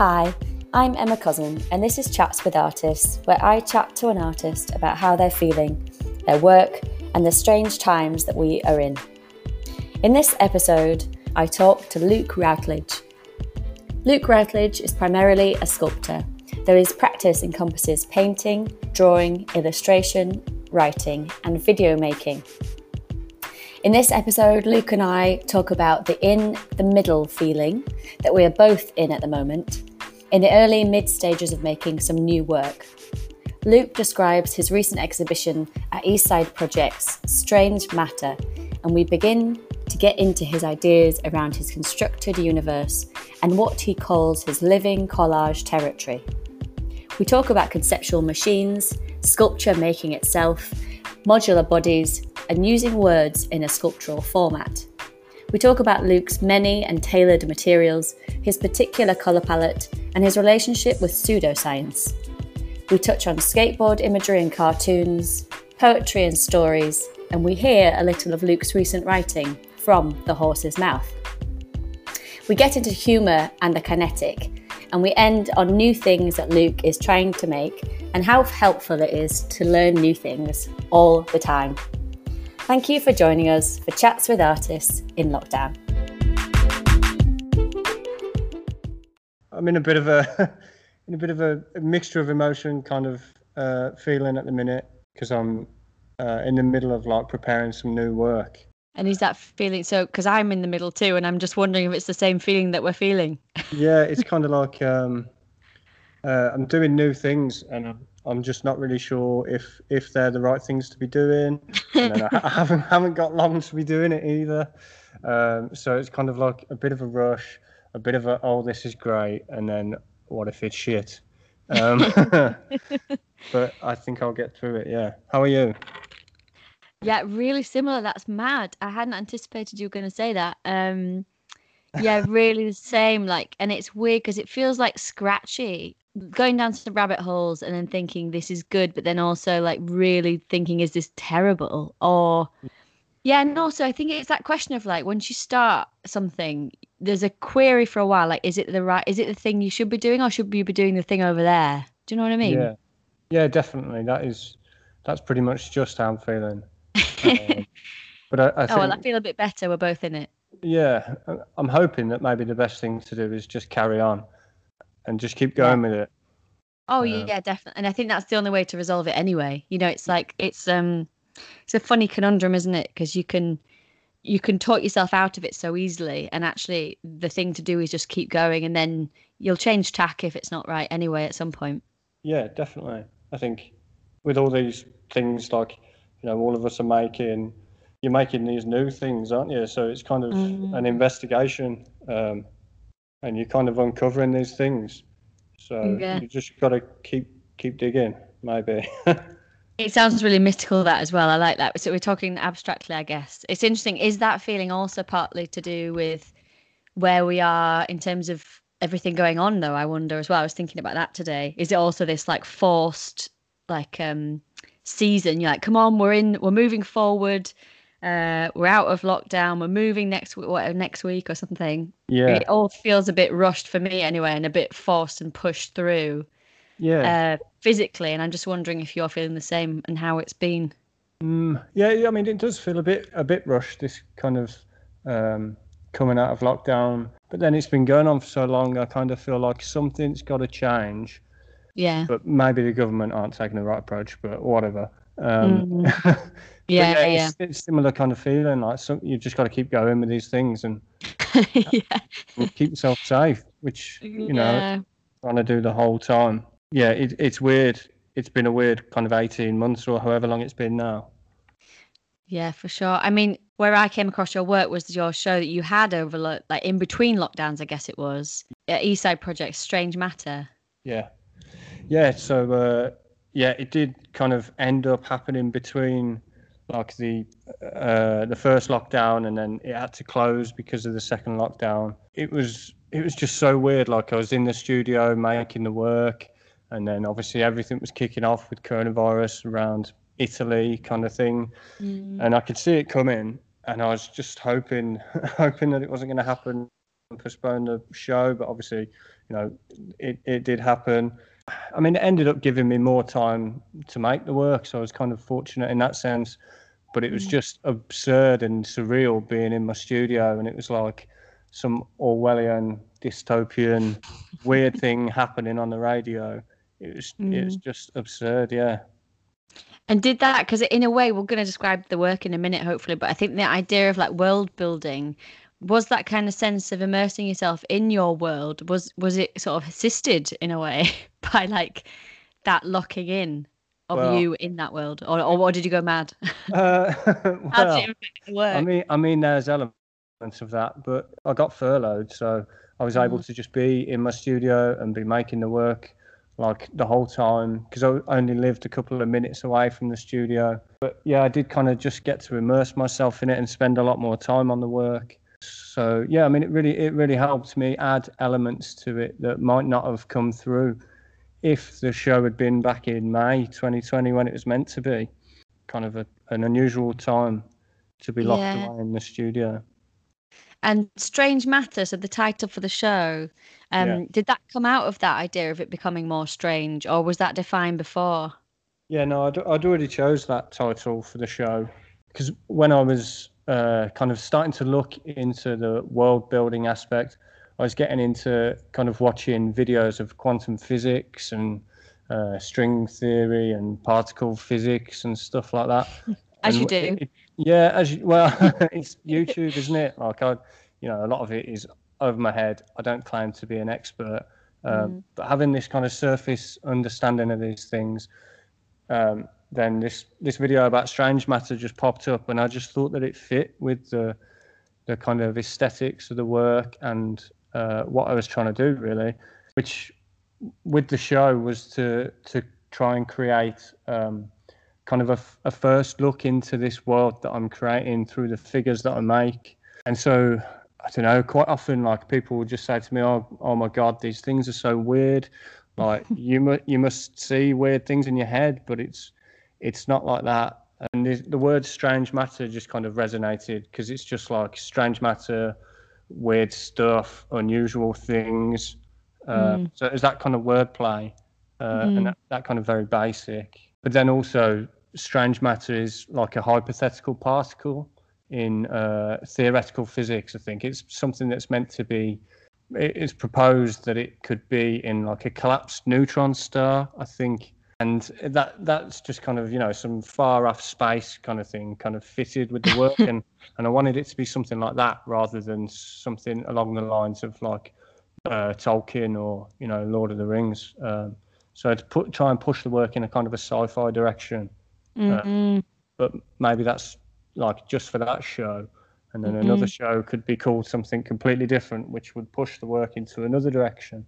Hi, I'm Emma Cousin, and this is Chats with Artists, where I chat to an artist about how they're feeling, their work, and the strange times that we are in. In this episode, I talk to Luke Routledge. Luke Routledge is primarily a sculptor, though his practice encompasses painting, drawing, illustration, writing, and video making. In this episode, Luke and I talk about the in the middle feeling that we are both in at the moment, in the early mid stages of making some new work. Luke describes his recent exhibition at Eastside Projects, Strange Matter, and we begin to get into his ideas around his constructed universe and what he calls his living collage territory. We talk about conceptual machines, sculpture making itself, modular bodies, and using words in a sculptural format. We talk about Luke's many and tailored materials, his particular colour palette, and his relationship with pseudoscience. We touch on skateboard imagery and cartoons, poetry and stories, and we hear a little of Luke's recent writing from The Horse's Mouth. We get into humour and the kinetic, and we end on new things that Luke is trying to make and how helpful it is to learn new things all the time. Thank you for joining us for Chats with Artists in Lockdown. I'm in a bit of a in a bit of a, a mixture of emotion kind of uh, feeling at the minute because I'm uh, in the middle of like preparing some new work. And is that feeling so? Because I'm in the middle too, and I'm just wondering if it's the same feeling that we're feeling. yeah, it's kind of like um, uh, I'm doing new things, and I'm I'm just not really sure if if they're the right things to be doing. and I, I haven't haven't got long to be doing it either. Um, so it's kind of like a bit of a rush, a bit of a oh this is great, and then what if it's shit? Um, but I think I'll get through it. Yeah. How are you? Yeah, really similar. That's mad. I hadn't anticipated you were going to say that. Um, yeah, really the same. Like, and it's weird because it feels like scratchy going down to the rabbit holes and then thinking this is good, but then also like really thinking, is this terrible? Or, yeah, and also I think it's that question of like once you start something, there's a query for a while like, is it the right, is it the thing you should be doing or should you be doing the thing over there? Do you know what I mean? Yeah, yeah, definitely. That is, that's pretty much just how I'm feeling. um, but I, I think, oh, well, I feel a bit better. We're both in it. Yeah, I'm hoping that maybe the best thing to do is just carry on and just keep going yeah. with it. Oh yeah, yeah, definitely. And I think that's the only way to resolve it anyway. You know, it's like it's um it's a funny conundrum, isn't it? Because you can you can talk yourself out of it so easily and actually the thing to do is just keep going and then you'll change tack if it's not right anyway at some point. Yeah, definitely. I think with all these things like you know all of us are making you're making these new things aren't you so it's kind of mm. an investigation um, and you're kind of uncovering these things. So yeah. you just got to keep keep digging, maybe. it sounds really mystical that as well. I like that. So we're talking abstractly, I guess. It's interesting. Is that feeling also partly to do with where we are in terms of everything going on, though? I wonder as well. I was thinking about that today. Is it also this like forced like um season? You're like, come on, we're in, we're moving forward uh, we're out of lockdown. We're moving next week, what, next week or something. Yeah, it all feels a bit rushed for me anyway, and a bit forced and pushed through. Yeah, uh, physically, and I'm just wondering if you're feeling the same and how it's been. Mm, yeah, I mean, it does feel a bit a bit rushed. This kind of um, coming out of lockdown, but then it's been going on for so long. I kind of feel like something's got to change. Yeah. But maybe the government aren't taking the right approach. But whatever. Um, mm-hmm. yeah, yeah, yeah. It's, it's, similar kind of feeling. Like some, you just got to keep going with these things and yeah. keep yourself safe, which you know, yeah. trying to do the whole time. Yeah, it, it's weird. It's been a weird kind of eighteen months or however long it's been now. Yeah, for sure. I mean, where I came across your work was your show that you had over like in between lockdowns, I guess it was Eastside Project, Strange Matter. Yeah, yeah. So uh, yeah, it did kind of end up happening between like the uh, the first lockdown and then it had to close because of the second lockdown. It was it was just so weird. Like I was in the studio making the work, and then obviously everything was kicking off with coronavirus around Italy, kind of thing, mm. and I could see it coming. And I was just hoping, hoping that it wasn't going to happen and postpone the show, but obviously, you know, it, it did happen. I mean, it ended up giving me more time to make the work, so I was kind of fortunate in that sense. But it was Mm. just absurd and surreal being in my studio, and it was like some Orwellian dystopian weird thing happening on the radio. It was it was just absurd, yeah. And did that because in a way we're going to describe the work in a minute, hopefully. But I think the idea of like world building was that kind of sense of immersing yourself in your world. Was was it sort of assisted in a way by like that locking in of Well- you in that world, or or, or did you go mad? Uh, well, did it work? I mean, I mean, there's elements of that, but I got furloughed, so I was able to just be in my studio and be making the work like the whole time because I only lived a couple of minutes away from the studio. But yeah, I did kind of just get to immerse myself in it and spend a lot more time on the work. So yeah, I mean, it really, it really helped me add elements to it that might not have come through if the show had been back in May 2020 when it was meant to be. Kind of a, an unusual time to be locked Yeah. away in the studio. And Strange Matter, so the title for the show, um, Yeah. did that come out of that idea of it becoming more strange, or was that defined before? Yeah, no, I'd, I'd already chose that title for the show because when I was uh, kind of starting to look into the world building aspect, I was getting into kind of watching videos of quantum physics and uh, string theory and particle physics and stuff like that. As And you do. it- it- yeah, as you, well, it's YouTube, isn't it? Like I, you know, a lot of it is over my head. I don't claim to be an expert, um, Mm. but having this kind of surface understanding of these things, um, then this this video about strange matter just popped up, and I just thought that it fit with the the kind of aesthetics of the work and uh, what I was trying to do, really. Which, with the show, was to to try and create. Um, kind of a first look into this world that I'm creating through the figures that I make. And so, I don't know, quite often, like people will just say to me, oh, oh my God, these things are so weird. Like you, mu- you must see weird things in your head, but it's, it's not like that. And the, the word strange matter just kind of resonated because it's just like strange matter, weird stuff, unusual things. Uh, Mm. So it's that kind of wordplay uh, Mm. and that, that kind of very basic. But then also, strange matter is like a hypothetical particle in uh, theoretical physics. I think it's something that's meant to be. It's proposed that it could be in like a collapsed neutron star. I think, and that that's just kind of you know some far off space kind of thing, kind of fitted with the work, and and I wanted it to be something like that rather than something along the lines of like uh, Tolkien or you know Lord of the Rings. Um, so to put try and push the work in a kind of a sci-fi direction, Mm. but maybe that's like just for that show, and then another show could be called something completely different, which would push the work into another direction.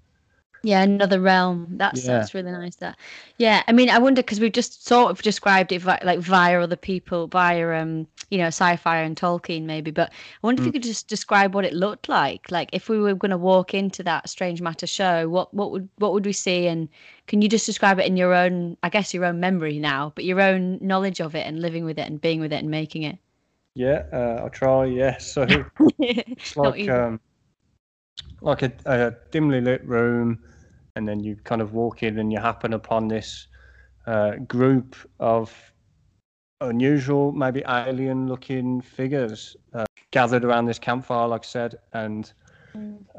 Yeah, another realm. That's Yeah. that's really nice. That, yeah. I mean, I wonder because we've just sort of described it vi- like via other people, via um, you know, sci-fi and Tolkien maybe. But I wonder if Mm. you could just describe what it looked like. Like if we were going to walk into that Strange Matter show, what what would what would we see? And can you just describe it in your own, I guess, your own memory now, but your own knowledge of it and living with it and being with it and making it. Yeah, uh, I'll try. Yeah, so it's like um, like a, a dimly lit room, and then you kind of walk in and you happen upon this uh, group of unusual, maybe alien-looking figures uh, gathered around this campfire, like I said, and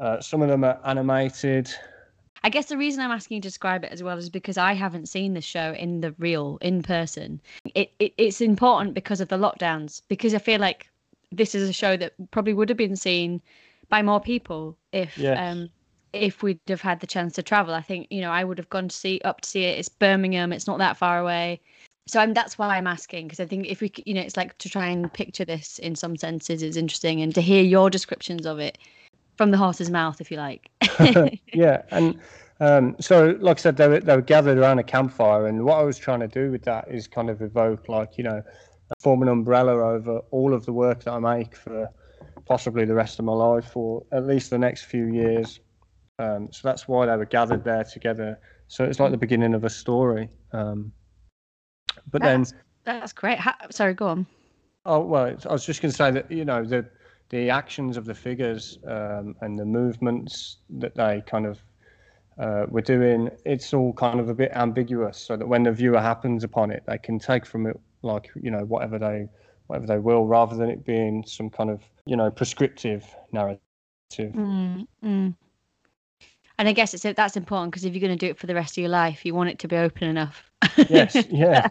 uh, some of them are animated. I guess the reason I'm asking you to describe it as well is because I haven't seen the show in the real, in person. It, it it's important because of the lockdowns. Because I feel like this is a show that probably would have been seen by more people if Yes. um if we'd have had the chance to travel. I think you know I would have gone to see up to see it. It's Birmingham. It's not that far away. So I'm, that's why I'm asking because I think if we, you know, it's like to try and picture this in some senses is interesting, and to hear your descriptions of it from the horse's mouth, if you like. yeah, and um, so like I said, they were, they were gathered around a campfire, and what I was trying to do with that is kind of evoke, like you know, form an umbrella over all of the work that I make for possibly the rest of my life, or at least the next few years. Um, so that's why they were gathered there together. So it's like the beginning of a story. Um, but then That's, that's great. Ha- sorry, go on. Oh well, I was just going to say that you know the the actions of the figures um, and the movements that they kind of uh, were doing, it's all kind of a bit ambiguous, so that when the viewer happens upon it, they can take from it like you know whatever they whatever they will, rather than it being some kind of you know prescriptive narrative. Mm, mm. And I guess it's that's important because if you're going to do it for the rest of your life, you want it to be open enough. yes, yeah,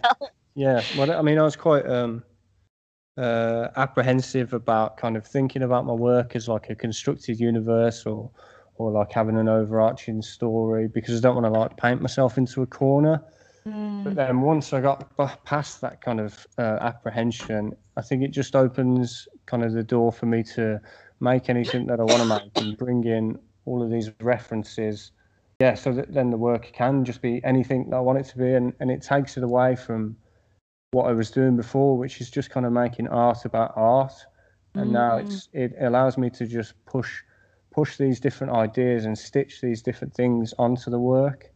yeah. Well, I mean, I was quite um, uh, apprehensive about kind of thinking about my work as like a constructed universe or or like having an overarching story because I don't want to like paint myself into a corner. Mm. But then once I got past that kind of uh, apprehension, I think it just opens kind of the door for me to make anything that I want to make and bring in all of these references. Yeah, so that then the work can just be anything that I want it to be, and, and it takes it away from what I was doing before, which is just kind of making art about art. And mm. now it's it allows me to just push push these different ideas and stitch these different things onto the work.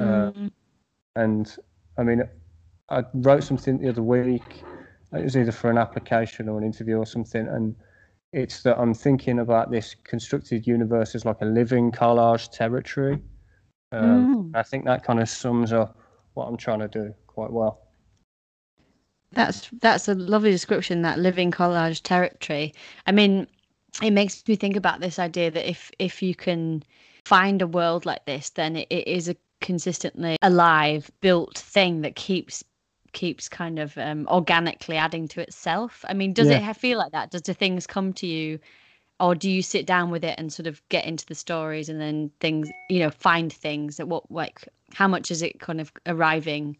Mm. Uh, and I mean, I wrote something the other week. It was either for an application or an interview or something, and it's that I'm thinking about this constructed universe as like a living collage territory. Um, mm. I think that kind of sums up what I'm trying to do quite well. That's that's a lovely description. That living collage territory. I mean, it makes me think about this idea that if if you can find a world like this, then it, it is a consistently alive, built thing that keeps keeps kind of um, organically adding to itself. I mean, does yeah. it feel like that? Does the things come to you, or do you sit down with it and sort of get into the stories and then things, you know, find things that what like how much is it kind of arriving?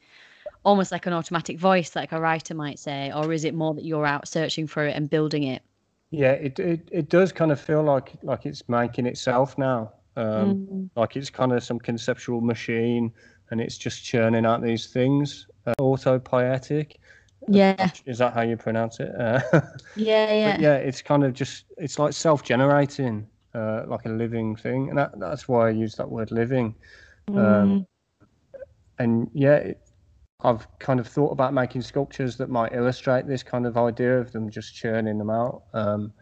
Almost like an automatic voice, like a writer might say, or is it more that you're out searching for it and building it? Yeah, it it, it does kind of feel like like it's making itself now. Um, mm. Like it's kind of some conceptual machine, and it's just churning out these things. Uh, autopoietic. Yeah. Is that how you pronounce it? Uh, yeah, yeah. yeah, it's kind of just it's like self-generating, uh, like a living thing, and that, that's why I use that word living. Mm. Um, and yeah, it, I've kind of thought about making sculptures that might illustrate this kind of idea of them just churning them out. Um,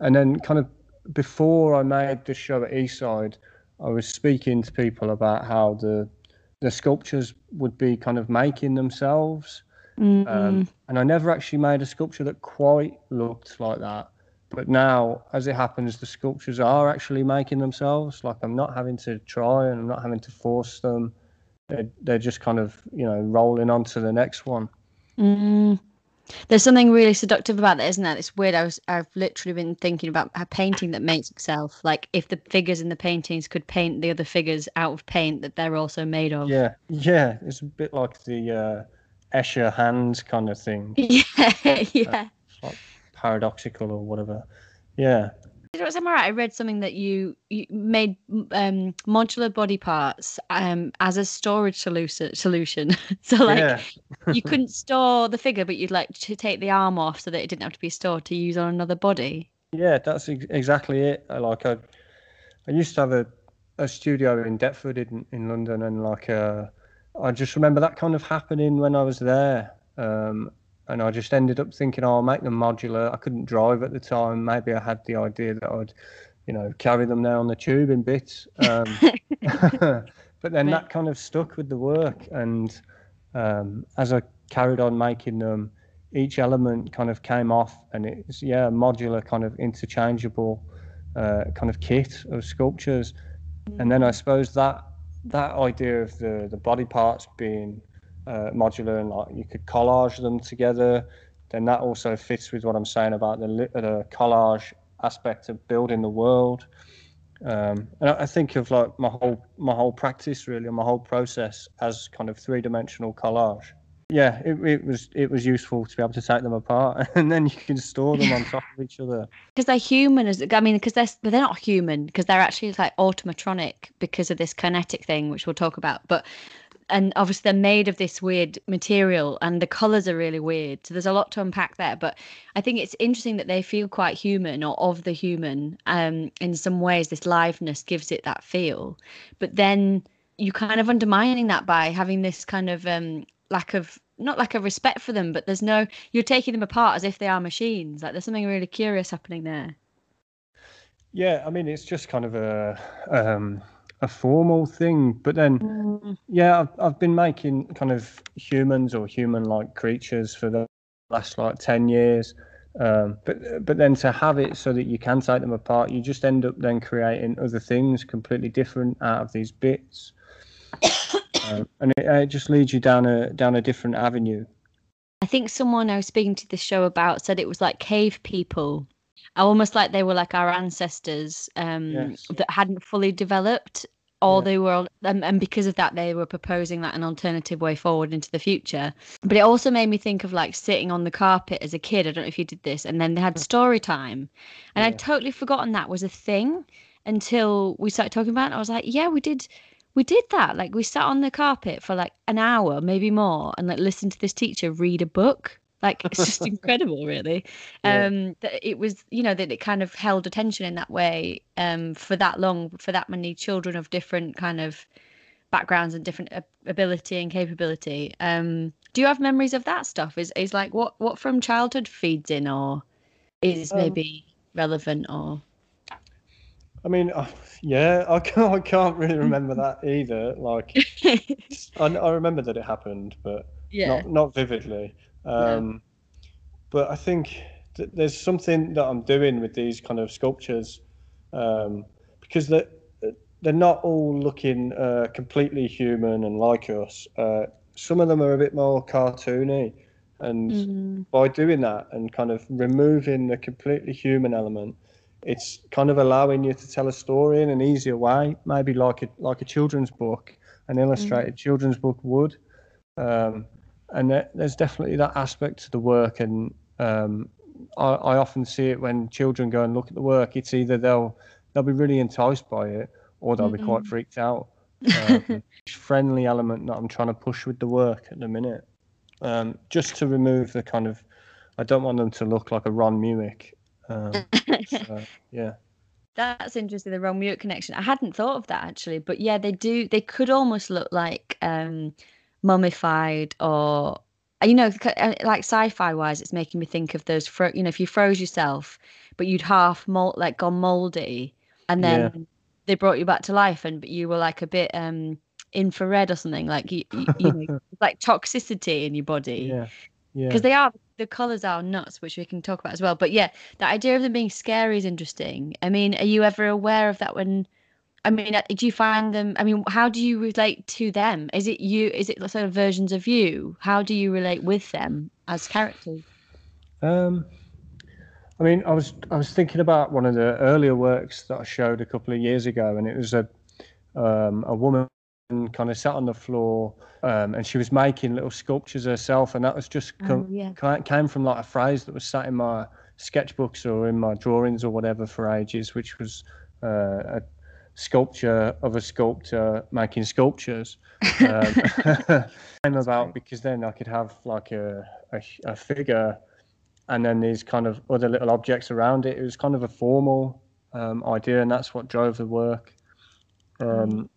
and then, kind of before I made the show at Eastside, I was speaking to people about how the the sculptures would be kind of making themselves. Mm-hmm. Um, and I never actually made a sculpture that quite looked like that. But now, as it happens, the sculptures are actually making themselves. Like I'm not having to try and I'm not having to force them they're, they're just kind of you know rolling on to the next one. Mm. There's something really seductive about that, isn't there? It's weird. I was I've literally been thinking about a painting that makes itself. Like if the figures in the paintings could paint the other figures out of paint that they're also made of. Yeah, yeah. It's a bit like the uh, Escher hands kind of thing. Yeah, yeah. Uh, like paradoxical or whatever. Yeah was am I right? I read something that you, you made um, modular body parts um, as a storage solution. Solution. so like yeah. you couldn't store the figure, but you'd like to take the arm off so that it didn't have to be stored to use on another body. Yeah, that's ex- exactly it. I, like I, I used to have a, a studio in Deptford in, in London, and like uh, I just remember that kind of happening when I was there. Um, and I just ended up thinking, oh, I'll make them modular. I couldn't drive at the time. Maybe I had the idea that I'd, you know, carry them there on the tube in bits. Um, but then that kind of stuck with the work. And um, as I carried on making them, each element kind of came off, and it's yeah, modular kind of interchangeable uh, kind of kit of sculptures. And then I mm. suppose that that idea of the the body parts being uh, modular and like you could collage them together. Then that also fits with what I'm saying about the, the collage aspect of building the world. Um, and I, I think of like my whole my whole practice really, my whole process as kind of three dimensional collage. Yeah, it, it was it was useful to be able to take them apart, and then you can store them on top of each other. Because they're human, as I mean, because they're but they're not human because they're actually like automatronic because of this kinetic thing, which we'll talk about. But and obviously they're made of this weird material and the colors are really weird. So there's a lot to unpack there but i think it's interesting that they feel quite human or of the human um in some ways this liveness gives it that feel. But then you kind of undermining that by having this kind of um lack of not like a respect for them but there's no you're taking them apart as if they are machines. Like there's something really curious happening there. Yeah, I mean, it's just kind of a um, a formal thing, but then Mm, yeah, I've I've been making kind of humans or human-like creatures for the last like ten years. Um, but but then to have it so that you can take them apart, you just end up then creating other things completely different out of these bits, um, and it, it just leads you down a down a different avenue. I think someone I was speaking to this show about said it was like cave people, almost like they were like our ancestors um, Yes. that hadn't fully developed, or Yeah. they were, um, and because of that, they were proposing like an alternative way forward into the future. But it also made me think of like sitting on the carpet as a kid. I don't know if you did this, and then they had story time, and Yeah. I'd totally forgotten that was a thing until we started talking about it. I was like, yeah, we did. We did that. Like we sat on the carpet for like an hour, maybe more, and like listened to this teacher read a book. Like it's just incredible, really. Yeah. Um, that it was, you know, that it kind of held attention in that way um, for that long, for that many children of different kind of backgrounds and different ability and capability. Um, do you have memories of that stuff? Is is like what what from childhood feeds in, or is Um, maybe relevant, or I mean, uh, yeah, I can't, I can't really remember that either. Like, I, I remember that it happened, but yeah, not not vividly. Um, But I think th- there's something that I'm doing with these kind of sculptures um, because they're, they're not all looking uh, completely human and like us. Uh, some of them are a bit more cartoony, and Mm, by doing that and kind of removing the completely human element, it's kind of allowing you to tell a story in an easier way, maybe like a like a children's book, an illustrated children's book would. Um, and there, there's definitely that aspect to the work, and um, I, I often see it when children go and look at the work. It's either they'll they'll be really enticed by it, or they'll be quite freaked out. Um, friendly element that I'm trying to push with the work at the minute um, just to remove the kind of I don't want them to look like a Ron Mueck. Um, so, yeah, That's interesting. The Ron Mueck connection. I hadn't thought of that actually, but yeah, they do. They could almost look like um, mummified, or uh, you know, uh, like sci-fi wise, it's making me think of those. Fro- you know, if you froze yourself, but you'd half mold, like gone moldy, and Yeah. then they brought you back to life, and but you were like a bit um infrared or something, like you, you, you know, like toxicity in your body yeah, yeah. because they are the colors are nuts which we can talk about as well but yeah the idea of them being scary is interesting i mean are you ever aware of that when i mean uh, do you find them i mean how do you relate to them? Is it you is it sort of versions of you? How do you relate with them as characters? Um, I mean, I was I was thinking about one of the earlier works that I showed a couple of years ago, and it was a um, a woman kind of sat on the floor, um, and she was making little sculptures herself, and that was just co- Oh, yeah. came from like a phrase that was sat in my sketchbooks or in my drawings or whatever for ages, which was uh, a sculpture of a sculptor making sculptures. Um, came about because then I could have like a, a, a figure and then these kind of other little objects around it. It was kind of a formal um, idea, and that's what drove the work. Um,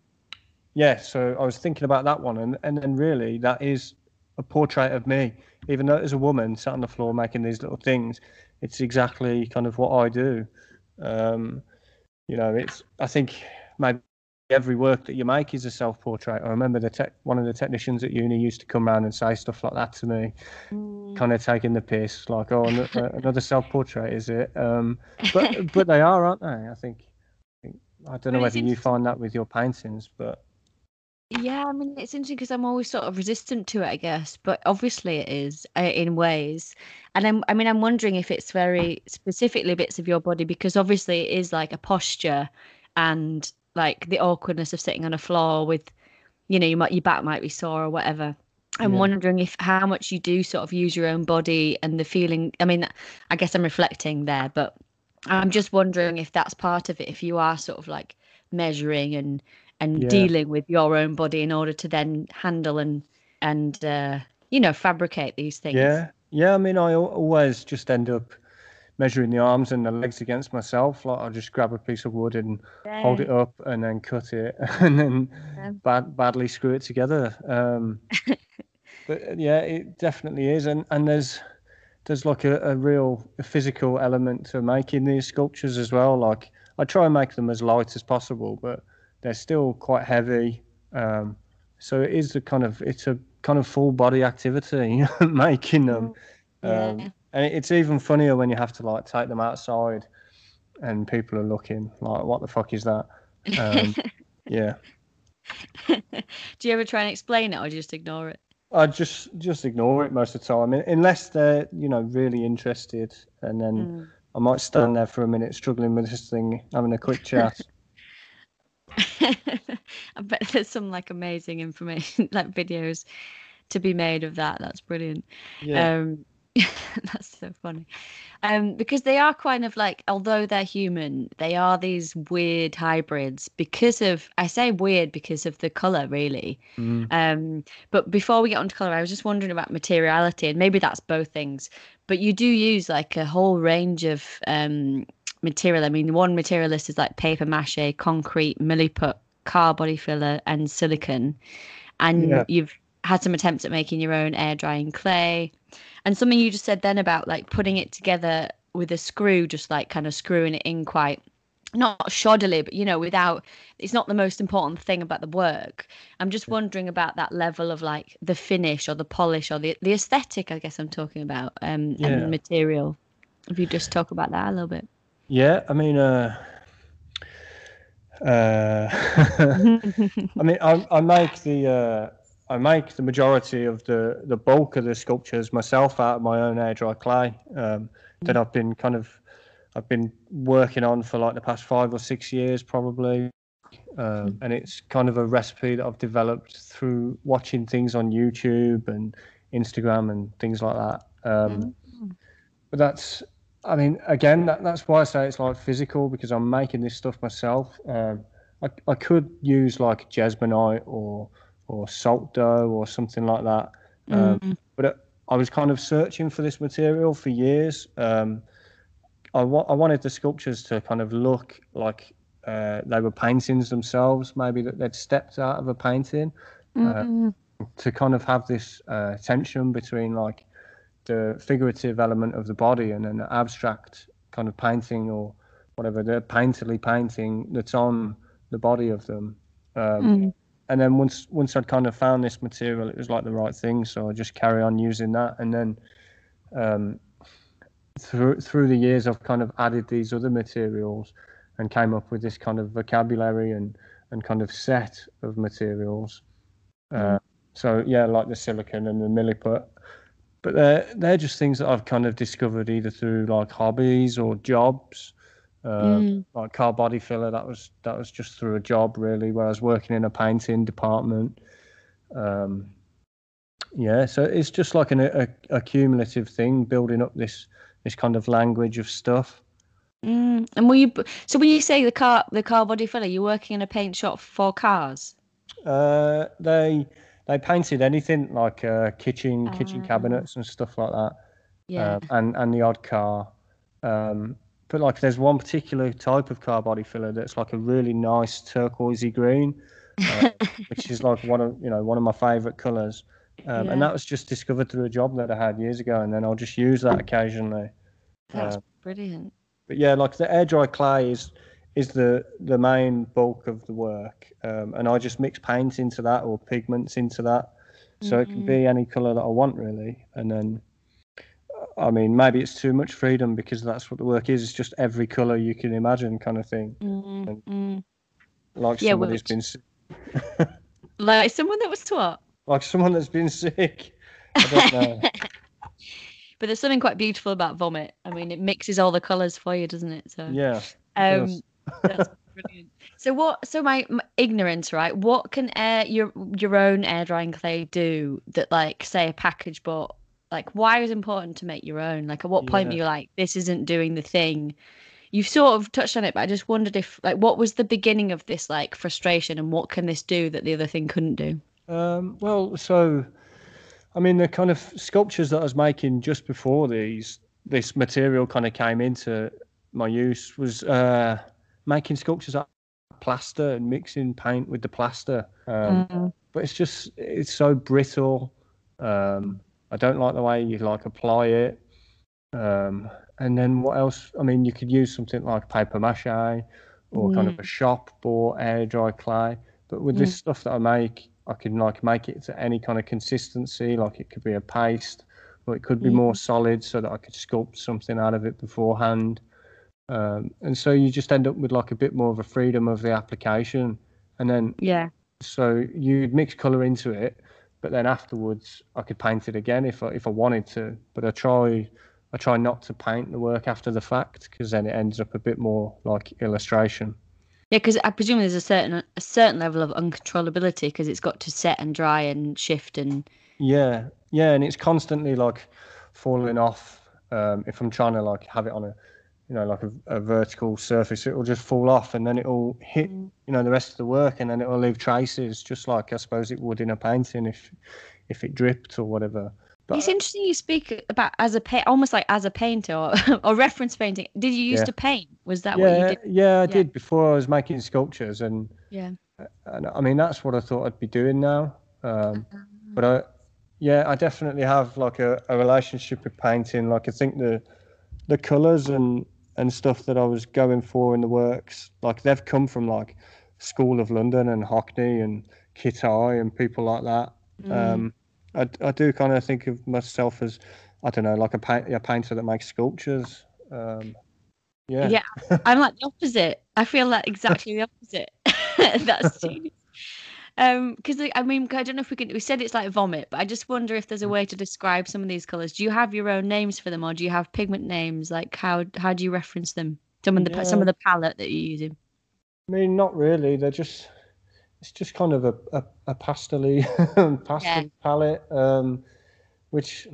yeah, so I was thinking about that one, and, and then really that is a portrait of me. Even though there's a woman sat on the floor making these little things, it's exactly kind of what I do. Um, you know, it's I think maybe every work that you make is a self-portrait. I remember the tech, one of the technicians at uni used to come around and say stuff like that to me kind of taking the piss, like, oh, uh, another self-portrait, is it? Um, but but they are, aren't they? I think. I, don't know Well, whether you find that with your paintings, but Yeah, I mean, it's interesting because I'm always sort of resistant to it, I guess, but obviously it is uh, in ways. And I'm, I mean, I'm wondering if it's very specifically bits of your body because obviously it is like a posture and like the awkwardness of sitting on a floor with, you know, you might, your back might be sore or whatever. I'm Yeah. wondering if how much you do sort of use your own body and the feeling. I mean, I guess I'm reflecting there, but I'm just wondering if that's part of it. If you are sort of like measuring and and Yeah. dealing with your own body in order to then handle and and uh, you know fabricate these things. yeah, yeah. I mean, I always just end up measuring the arms and the legs against myself. Like I'll just grab a piece of wood and hold it up and then cut it and then Yeah. bad, badly screw it together. Um, but uh, yeah, it definitely is, and and there's there's like a, a real physical element to making these sculptures as well. Like I try and make them as light as possible, but they're still quite heavy. Um, so it is a kind of it's a kind of full body activity making them. Um, Yeah. and it's even funnier when you have to like take them outside, and people are looking like, "What the fuck is that?" Um, yeah, Do you ever try and explain it or just ignore it? I just just ignore it most of the time, unless they're you know really interested, and then Mm. I might stand there for a minute struggling with this thing, having a quick chat. I bet there's some like amazing information, like videos to be made of that. That's brilliant. yeah, Um, that's so funny. Um, because they are kind of like, although they're human, they are these weird hybrids because of, I say weird because of the color, really. Mm. Um, but before we get onto color, I was just wondering about materiality, and maybe that's both things. But you do use like a whole range of um, material. I mean, one material list is like paper mache, concrete, milliput, car body filler, and silicon. And Yeah. you've had some attempts at making your own air drying clay. And something you just said then about like putting it together with a screw, just like kind of screwing it in quite not shoddily, but you know, without it's not the most important thing about the work. I'm just wondering about that level of like the finish or the polish or the the aesthetic, I guess I'm talking about, um, Yeah. and material. If you just talk about that a little bit. Yeah. I mean, uh, uh, I mean, I, I make the uh, I make the majority of the the bulk of the sculptures myself out of my own air dry clay um, that I've been kind of I've been working on for like the past five or six years probably, um, and it's kind of a recipe that I've developed through watching things on YouTube and Instagram and things like that. Um, But that's I mean, again, that, that's why I say it's like physical because I'm making this stuff myself. Um, I, I could use like Jesmonite or or salt dough or something like that. Um, Mm. But it, I was kind of searching for this material for years. Um, I, wa- I wanted the sculptures to kind of look like uh, they were paintings themselves, maybe that they'd stepped out of a painting Mm. to kind of have this uh, tension between like the figurative element of the body and an abstract kind of painting or whatever the painterly painting that's on the body of them. Um, Mm. And then once once I'd kind of found this material, it was like the right thing, so I just carry on using that. And then um, through through the years, I've kind of added these other materials and came up with this kind of vocabulary and and kind of set of materials. Uh, so yeah, like the silicon and the milliput, but they're they're just things that I've kind of discovered either through like hobbies or jobs. Um, Mm. Like car body filler, that was that was just through a job really, where I was working in a painting department. Um, yeah, so it's just like an a, a cumulative thing, building up this this kind of language of stuff. Mm. And were you so when you say the car the car body filler, you're working in a paint shop for cars? Uh, they they painted anything like uh, kitchen kitchen Ah. cabinets and stuff like that. Yeah. um, and and the odd car. Um, but like, there's one particular type of car body filler that's like a really nice turquoisey green, uh, which is like one of you know one of my favourite colours. Um, Yeah. And that was just discovered through a job that I had years ago, and then I'll just use that occasionally. That's uh, brilliant. But yeah, like the air dry clay is is the the main bulk of the work, um, and I just mix paint into that or pigments into that, so it can be any color that I want really. And then, I mean, maybe it's too much freedom because that's what the work is. It's just every color you can imagine, kind of thing. Mm, and- mm. Like Yeah, somebody's been sick, Like someone that was taught. like someone that's been sick. I don't know. But there's something quite beautiful about vomit. I mean, it mixes all the colours for you, doesn't it? So yeah. um, does. That's brilliant. So what? So my, my ignorance, right? What can air your your own air drying clay do that, like, say, a package bought? Like, why is it important to make your own? Like, at what point Yeah. were you like, this isn't doing the thing? You've sort of touched on it, but I just wondered if, like, what was the beginning of this like frustration, and what can this do that the other thing couldn't do? Um, well, so I mean, the kind of sculptures that I was making just before these, this material kind of came into my use was uh, making sculptures out of plaster and mixing paint with the plaster. Um, Mm. But it's just it's so brittle. Um, I don't like the way you like apply it. Um, and then what else? I mean, you could use something like paper mache or kind of a shop bought air dry clay. But with this stuff that I make, I can like make it to any kind of consistency. Like it could be a paste, or it could be more solid, so that I could sculpt something out of it beforehand. Um, and so you just end up with like a bit more of a freedom of the application. And then Yeah. so you'd mix color into it, but then afterwards I could paint it again if I, if I wanted to. But I try I try not to paint the work after the fact because then it ends up a bit more like illustration. Yeah, because I presume there's a certain a certain level of uncontrollability because it's got to set and dry and shift and Yeah, yeah, and it's constantly like falling off. Um, if I'm trying to like have it on a, you know, like a, a vertical surface, it will just fall off, and then it will hit, you know, the rest of the work, and then it will leave traces, just like I suppose it would in a painting if, if it dripped or whatever. But it's interesting you speak about as a pa- almost like as a painter or, or reference painting. Did you used Yeah. to paint? Was that what you yeah, did? yeah, I Yeah. did before I was making sculptures, and Yeah. and I mean that's what I thought I'd be doing now. Um, Uh-huh. but I, yeah, I definitely have like a, a relationship with painting. Like I think the the colours and and stuff that I was going for in the works, like they've come from like School of London and Hockney and Kitaj and people like that. Mm. Um, I, I do kind of think of myself as I don't know, like a, paint, a painter that makes sculptures. Um, yeah. Yeah. I'm like the opposite. I feel like exactly the opposite. That's genius. Um, because I mean, I don't know if we can. We said it's like vomit, but I just wonder if there's a way to describe some of these colors. Do you have your own names for them, or do you have pigment names? Like how how do you reference them? Some of the pa- some of the palette that you're using. I mean, not really. They're just it's just kind of a a, a pastely pastel palette, um, which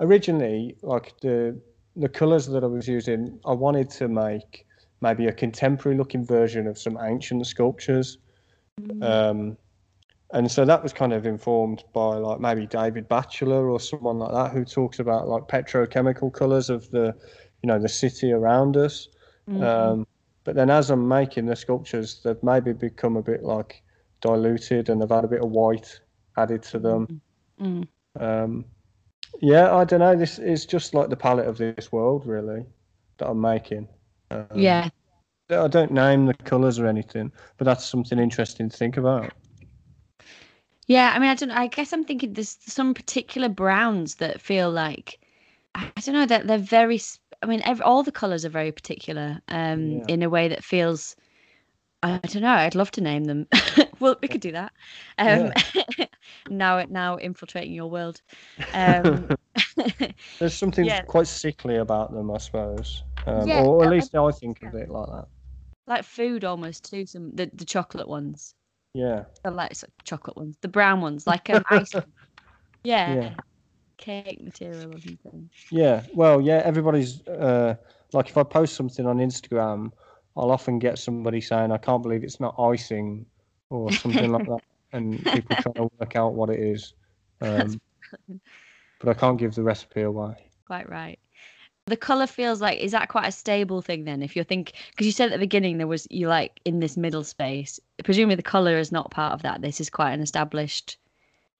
originally like the the colours that I was using, I wanted to make maybe a contemporary looking version of some ancient sculptures. Um, and so that was kind of informed by like maybe David Batchelor or someone like that who talks about like petrochemical colours of the, you know, the city around us. Mm-hmm. Um, but then as I'm making the sculptures, they've maybe become a bit like diluted and they've had a bit of white added to them. Mm. Um, yeah, I don't know. This is just like the palette of this world, really, that I'm making. Um, Yeah. I don't name the colours or anything, but that's something interesting to think about. Yeah, I mean, I don't. I guess I'm thinking there's some particular browns that feel like I I don't know that they're very. I mean, ev all the colors are very particular, um, Yeah. in a way that feels. I don't know. I'd love to name them. well, we could do that. Um, now, now infiltrating your world. Um, There's something Yeah. quite sickly about them, I suppose. Um, Yeah, or at least I think of it like that. Like food almost too. Some the, the chocolate ones. Yeah. The like chocolate ones. The brown ones, like um, ice. yeah. Yeah. Cake material or something. Yeah, well, yeah, everybody's uh, like if I post something on Instagram, I'll often get somebody saying, "I can't believe it's not icing" or something like that, and people trying to work out what it is. Um, but I can't give the recipe away. Quite right. The color feels like is that quite a stable thing then? If you think because you said at the beginning there was you like in this middle space. Presumably the color is not part of that. This is quite an established,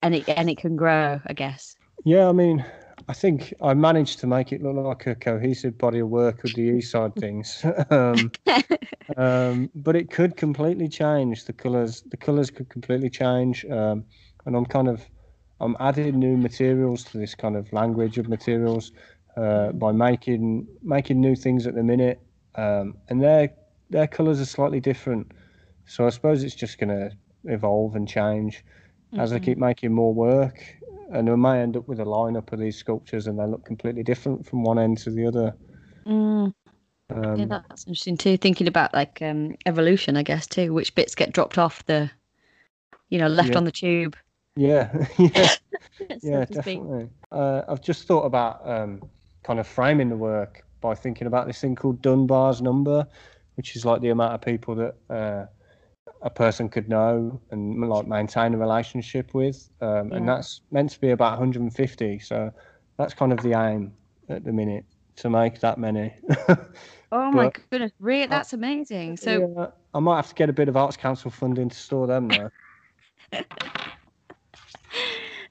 and it and it can grow. I guess. Yeah, I mean, I think I managed to make it look like a cohesive body of work with the east side things. um, um, but it could completely change the colors. The colors could completely change, um, and I'm kind of I'm adding new materials to this kind of language of materials uh, by making making new things at the minute, um, and their their colors are slightly different. So I suppose it's just going to evolve and change as I keep making more work. And I may end up with a lineup of these sculptures, and they look completely different from one end to the other. Mm, Um, yeah, that's interesting too. Thinking about like um evolution, I guess too. Which bits get dropped off the, you know, left Yeah. on the tube. yeah, yeah, yeah, definitely. Uh, I've just thought about um, kind of framing the work by thinking about this thing called Dunbar's number, which is like the amount of people that uh, a person could know and like maintain a relationship with, um, and that's meant to be about 150. So that's kind of the aim at the minute to make that many. Oh my goodness, really? That's amazing. So Yeah, I might have to get a bit of Arts Council funding to store them now.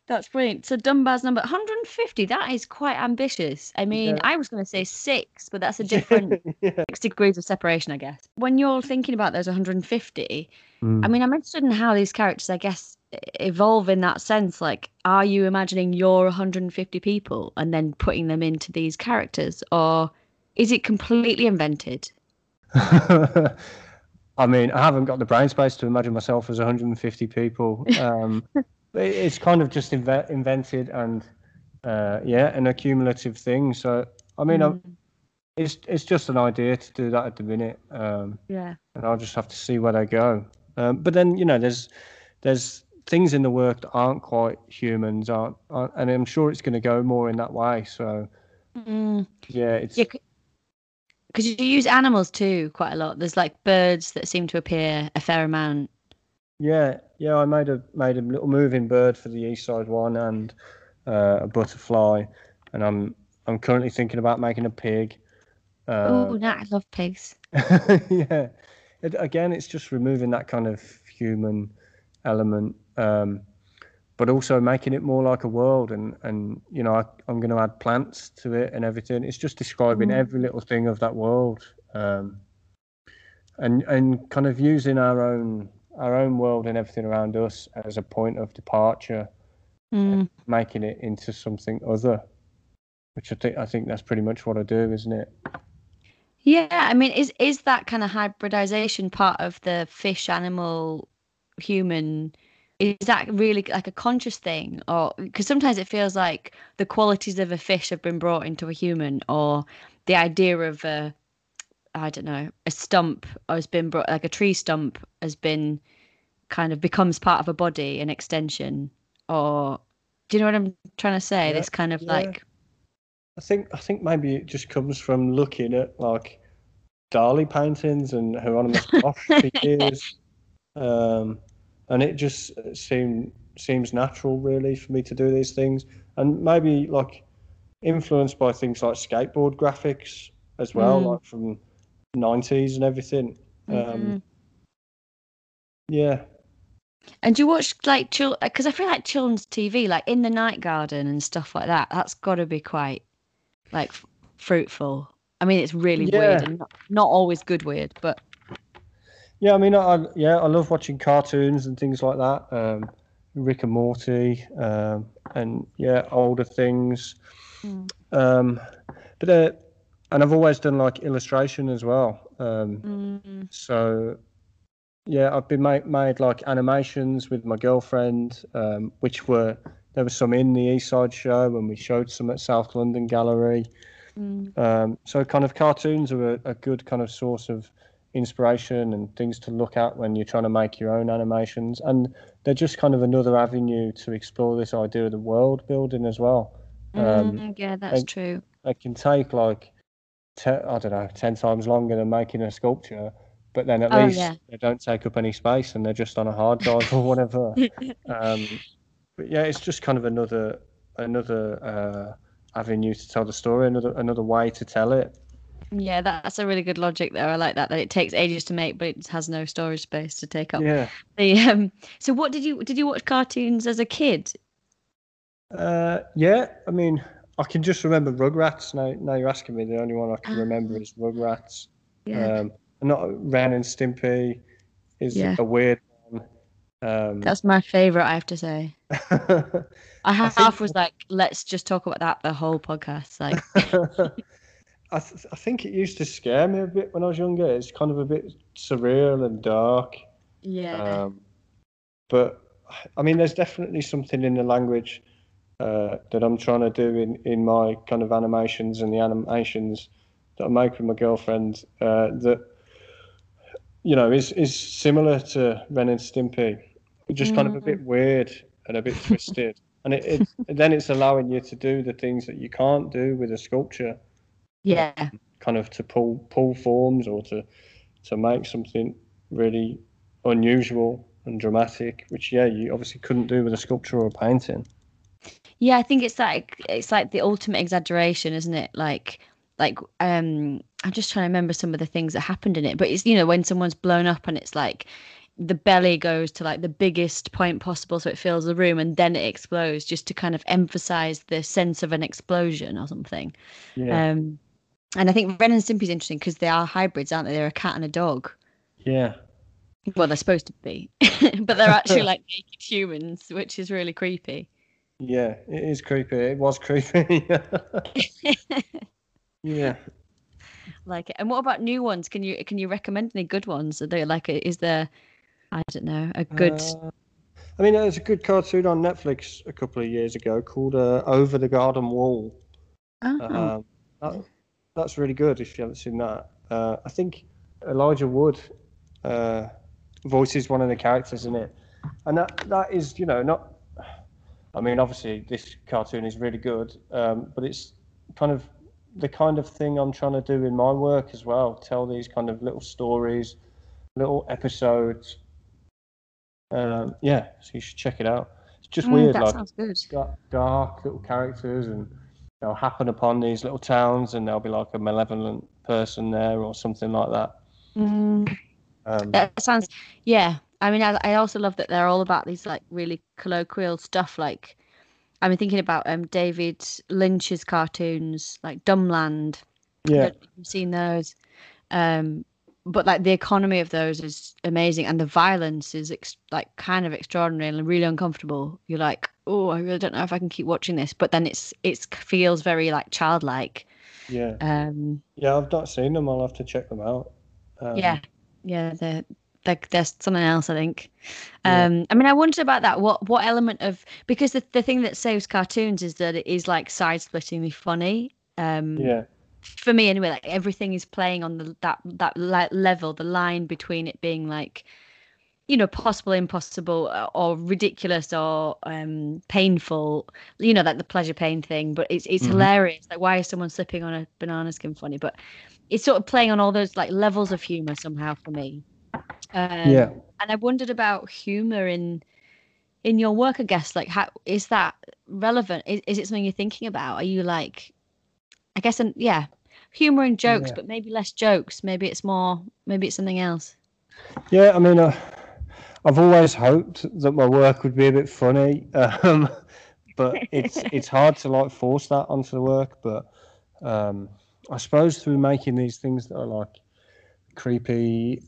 That's brilliant. So Dunbar's number 150. That is quite ambitious. I mean, Yeah. I was going to say six, but that's a different yeah. six degrees of separation, I guess. When you're thinking about those 150, Mm. I mean, I'm interested in how these characters, I guess, evolve in that sense. Like, are you imagining you're 150 people and then putting them into these characters, or is it completely invented? I mean, I haven't got the brain space to imagine myself as 150 people. Um, it's kind of just inve- invented and uh, yeah, an accumulative thing. So I mean, Mm, it's it's just an idea to do that at the minute, um, yeah. and I'll just have to see where they go. Um, but then you know, there's there's things in the work that aren't quite humans, aren't, aren't and I'm sure it's going to go more in that way. So Mm, yeah, it's yeah. Because you use animals too quite a lot. There's like birds that seem to appear a fair amount. Yeah, yeah. I made a made a little moving bird for the Eastside one and uh, a butterfly, and I'm I'm currently thinking about making a pig. Oh, Uh, no, I love pigs. yeah. It, again, it's just removing that kind of human element, um, but also making it more like a world. And and you know, I, I'm going to add plants to it and everything. It's just describing Mm. every little thing of that world, um, and and kind of using our own our own world and everything around us as a point of departure, Mm. making it into something other. Which I think I think that's pretty much what I do, isn't it? Yeah, I mean, is is that kind of hybridization part of the fish animal human? Is that really like a conscious thing, or because sometimes it feels like the qualities of a fish have been brought into a human, or the idea of a, I don't know, a stump has been brought, like a tree stump has been kind of becomes part of a body, an extension, or do you know what I'm trying to say? Yeah, This kind of yeah. like, I think I think maybe it just comes from looking at like Dali paintings and Hieronymus Bosch for years, um, and it just seemed seems natural really for me to do these things, and maybe like influenced by things like skateboard graphics as well, Mm. like from '90s and everything. Um, Mhm. Yeah, And you watch like chil? Because I feel like children's TV, like in the Night Garden and stuff like that, that's got to be quite like f- fruitful. I mean, it's really weird and not, not always good weird, but yeah. I mean, I, yeah, I love watching cartoons and things like that. Um, Rick and Morty, um, and yeah, older things. Mm. Um, but uh, and I've always done like illustration as well. Um, mm, so yeah, I've been made, made like animations with my girlfriend, um, which were there was some in the Eastside show, and we showed some at South London Gallery. mm, Um, so kind of cartoons are a, a good kind of source of inspiration and things to look at when you're trying to make your own animations, and they're just kind of another avenue to explore this idea of the world building as well. Um, mm, yeah, that's and- true. it can take like I don't know ten times longer than making a sculpture, but then at Oh, least yeah. they don't take up any space and they're just on a hard drive or whatever. Um, but yeah, it's just kind of another another uh, avenue to tell the story, another another way to tell it. Yeah, that's a really good logic there. I like that that it takes ages to make, but it has no storage space to take up. Yeah. The um. So, what did you did you watch cartoons as a kid? Uh, yeah, I mean, I can just remember Rugrats. Now, now you're asking me, the only one I can remember is Rugrats. Yeah, Um, not Ren and Stimpy is Yeah. a weird one. Um, that's my favorite. I have to say. I half think- was like, let's just talk about that the whole podcast. Like, I, th- I think it used to scare me a bit when I was younger. It's kind of a bit surreal and dark. yeah, Um, but I mean, there's definitely something in the language uh, that I'm trying to do in, in my kind of animations and the animations that I make with my girlfriend uh, that you know is is similar to Ren and Stimpy, just kind of a bit weird and a bit twisted. And it, it then it's allowing you to do the things that you can't do with a sculpture yeah, kind of to pull pull forms or to to make something really unusual and dramatic, which yeah, you obviously couldn't do with a sculpture or a painting. Yeah. I think it's like it's like the ultimate exaggeration, isn't it? Like, like um, I'm just trying to remember some of the things that happened in it. But it's you know when someone's blown up and it's like the belly goes to like the biggest point possible so it fills the room and then it explodes just to kind of emphasize the sense of an explosion or something. Yeah. Um, and I think Ren and Stimpy's interesting because they are hybrids, aren't they? They're a cat and a dog. yeah. Well, they're supposed to be, but they're actually like naked humans, which is really creepy. Yeah. It is creepy. It was creepy. yeah. like it. And what about new ones? Can you can you recommend any good ones? Are they like is there I don't know a good Uh, I mean, there's a good cartoon on Netflix a couple of years ago called uh, Over the Garden Wall. oh, Um, that, that's really good if you haven't seen that. Uh, I think Elijah Wood uh, voices one of the characters in it, and that that is you know not. I mean, obviously this cartoon is really good, um, but it's kind of the kind of thing I'm trying to do in my work as well. Tell these kind of little stories, little episodes. Um, yeah, so you should check it out. It's just Mm, weird, that like sounds good. dark, dark little characters and they'll happen upon these little towns and there'll be like a malevolent person there or something like that Mm, um, that sounds yeah. I mean, I, I also love that they're all about these like really colloquial stuff. Like, I mean, thinking about um David Lynch's cartoons, like Dumbland. Yeah don't know if you've seen those. Um, but like the economy of those is amazing, and the violence is ex- like kind of extraordinary and really uncomfortable. You're like, oh, I really don't know if I can keep watching this. But then it's it feels very like childlike. yeah Um, yeah i've not seen them i'll have to check them out um, yeah, yeah, they're, they're, there's something else I think. Yeah. Um, I mean, I wondered about that. What what element of because the the thing that saves cartoons is that it is like side splittingly funny. Um, yeah for me anyway like everything is playing on the that that le- level the line between it being like you know possible impossible uh, or ridiculous or um painful you know like the pleasure pain thing but it's it's Mhm. hilarious like why is someone slipping on a banana skin funny but it's sort of playing on all those like levels of humor somehow for me um, yeah and i wondered about humor in in your work i guess like how is that relevant? Is, is it something you're thinking about? Are you like i guess and yeah humor and jokes Yeah. but maybe less jokes. Maybe it's more maybe it's something else. Yeah i mean uh, i've always hoped that my work would be a bit funny um, but it's it's hard to like force that onto the work but um, i suppose through making these things that are like creepy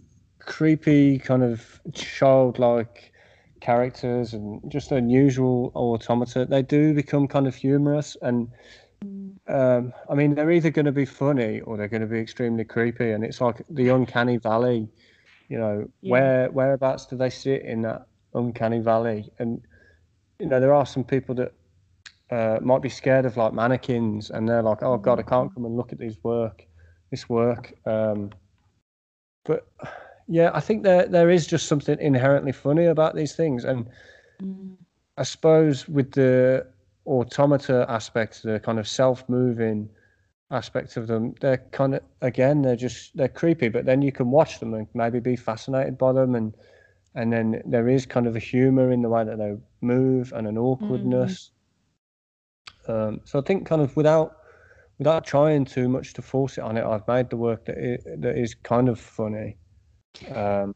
creepy kind of childlike characters and just unusual automata. They do become kind of humorous and um, i mean they're either going to be funny or they're going to be extremely creepy and it's like the uncanny valley you know Yeah. where whereabouts do they sit in that uncanny valley? And you know there are some people that uh, might be scared of like mannequins and they're like oh god i can't come and look at these work this work um, but yeah i think there there is just something inherently funny about these things and i suppose with the automata aspect the kind of self-moving aspect of them they're kind of again they're just they're creepy but then you can watch them and maybe be fascinated by them and and then there is kind of a humor in the way that they move and an awkwardness. Um, so i think kind of without without trying too much to force it on it i've made the work that i that is kind of funny um,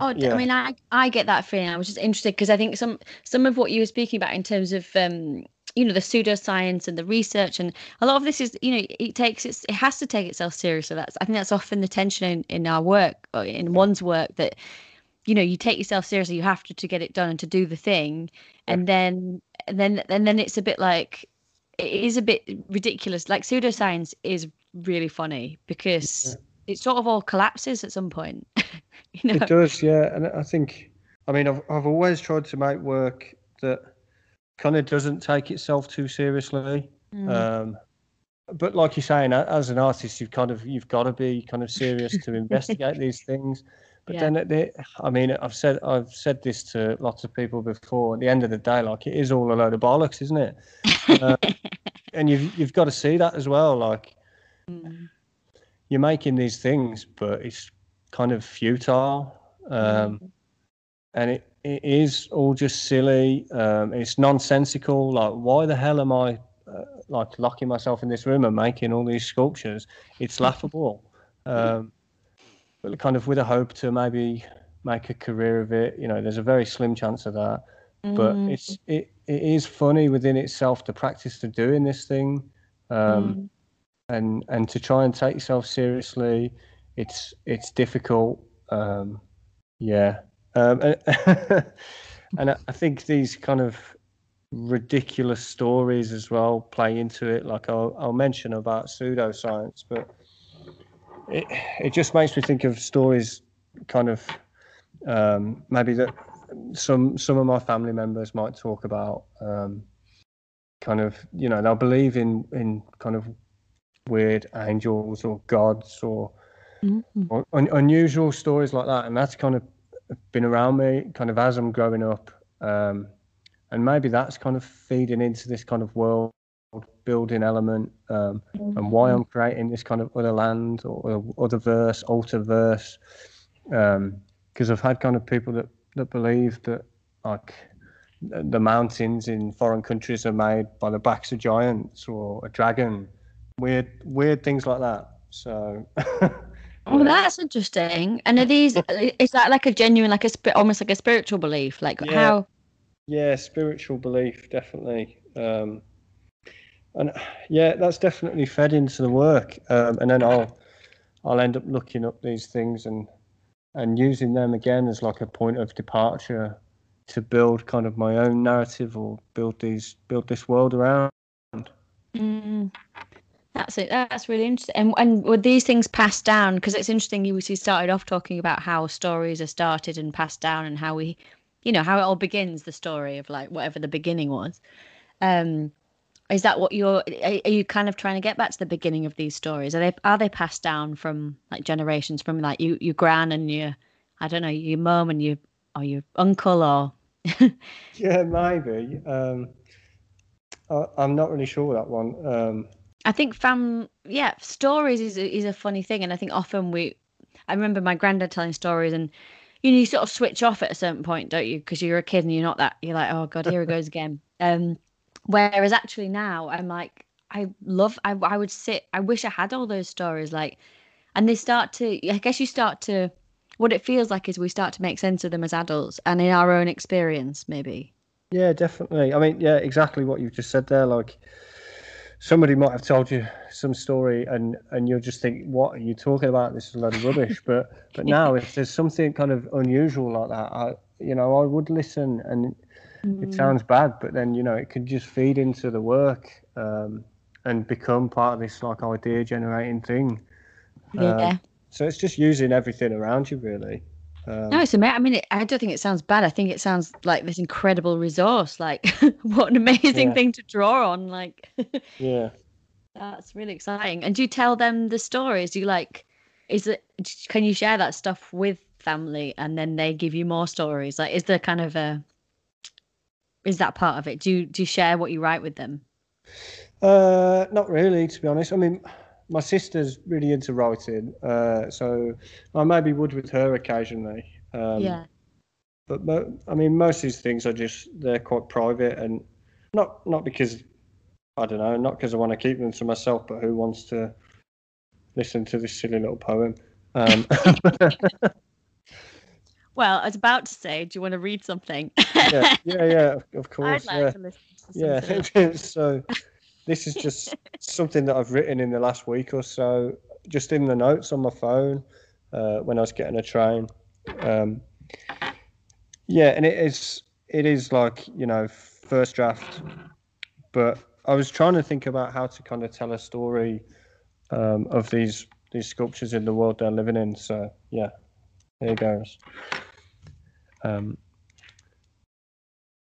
Oh, yeah. I mean, I I get that feeling. I was just interested because I think some some of what you were speaking about in terms of um, you know, the pseudoscience and the research, and a lot of this is, you know, it takes its it has to take itself seriously. That's I think that's often the tension in, in our work, or in one's work, that you know, you take yourself seriously, you have to to get it done and to do the thing, and then and then and then it's a bit like it is a bit ridiculous. Like pseudoscience is really funny because it sort of all collapses at some point. you know. It does, yeah. And I think, I mean, I've I've always tried to make work that kind of doesn't take itself too seriously. Mm. Um, but like you're saying, as an artist, you've kind of you've got to be kind of serious to investigate these things. But Yeah. then, at the, I mean, I've said I've said this to lots of people before. At the end of the day, like it is all a load of bollocks, isn't it? Uh, and you've you've got to see that as well. Like Mm. You're making these things, but it's kind of futile. Um, and it, it is all just silly. Um, it's nonsensical. Like, why the hell am I uh, like locking myself in this room and making all these sculptures? It's laughable. Um, but kind of with a hope to maybe make a career of it. You know, there's a very slim chance of that. But Mm. it's it, it is funny within itself the practice of doing this thing, um, Mm. And and to try and take yourself seriously, it's it's difficult. Um, yeah, um, and, and I, think these kind of ridiculous stories as well play into it. Like I'll I'll mention about pseudoscience, but it it just makes me think of stories, kind of um, maybe that some some of my family members might talk about. Um, kind of, you know, they'll believe in in kind of weird angels or gods or Mhm. or un- unusual stories like that, and that's kind of been around me kind of as I'm growing up, um, and maybe that's kind of feeding into this kind of world building element, um, and why I'm creating this kind of other land or, or other verse, alter verse, because I've had kind of people that that believe that like the the mountains in foreign countries are made by the backs of giants or a dragon, weird weird things like that. So. Oh, that's interesting. And are these? is that like a genuine, like a almost like a spiritual belief? Like Yeah. how? Yeah, spiritual belief, definitely. Um, and yeah, that's definitely fed into the work. Um, and then I'll I'll end up looking up these things and and using them again as like a point of departure to build kind of my own narrative or build these build this world around. Mm, that's it. That's really interesting. And and were these things passed down? Because it's interesting. You we started off talking about how stories are started and passed down, and how we, you know, how it all begins. The story of like whatever the beginning was. Um, is that what you're? Are, are you kind of trying to get back to the beginning of these stories? Are they are they passed down from like generations from like you your gran and your, I don't know, your mum and your or your uncle or Yeah, maybe. Um, I, I'm not really sure that one. Um, I think fam, yeah, stories is a, is a funny thing, and I think often we, I remember my granddad telling stories, and you know you sort of switch off at a certain point, don't you? Because you're a kid and you're not that. You're like, oh god, here it goes again. Um, whereas actually now I'm like, I love. I I would sit. I wish I had all those stories, like, and they start to. I guess you start to. What it feels like is we start to make sense of them as adults and in our own experience, maybe. Yeah, definitely. I mean, yeah, exactly what you've just said there. Like, somebody might have told you some story, and and you'll just think, "What are you talking about? This is a load of rubbish." But but now, if there's something kind of unusual like that, I you know I would listen, and it sounds bad, but then you know it could just feed into the work um, and become part of this like idea generating thing. Um, Yeah. So it's just using everything around you, really. Um, No, it's amazing. I mean, it, I don't think it sounds bad. I think it sounds like this incredible resource. Like, what an amazing Yeah. thing to draw on. Like, yeah. that's really exciting. And do you tell them the stories? Do you like, is it, can you share that stuff with family and then they give you more stories? Like, is there kind of a, is that part of it? Do you, do you share what you write with them? Uh, not really, to be honest. I mean, my sister's really into writing, uh, so I maybe would with her occasionally. Um, yeah. But mo- I mean, most of these things are just they're quite private, and not not because I don't know, not because I want to keep them to myself, but who wants to listen to this silly little poem? Um, Well, I was about to say, do you want to read something? yeah, yeah, yeah, of- of I'd course, like yeah. to listen to something. Yeah, so this is just something that I've written in the last week or so, just in the notes on my phone uh, when I was getting a train. Um, yeah, and it is it is like you know first draft, but I was trying to think about how to kind of tell a story um, of these these sculptures in the world they're living in. So yeah, there goes. Um,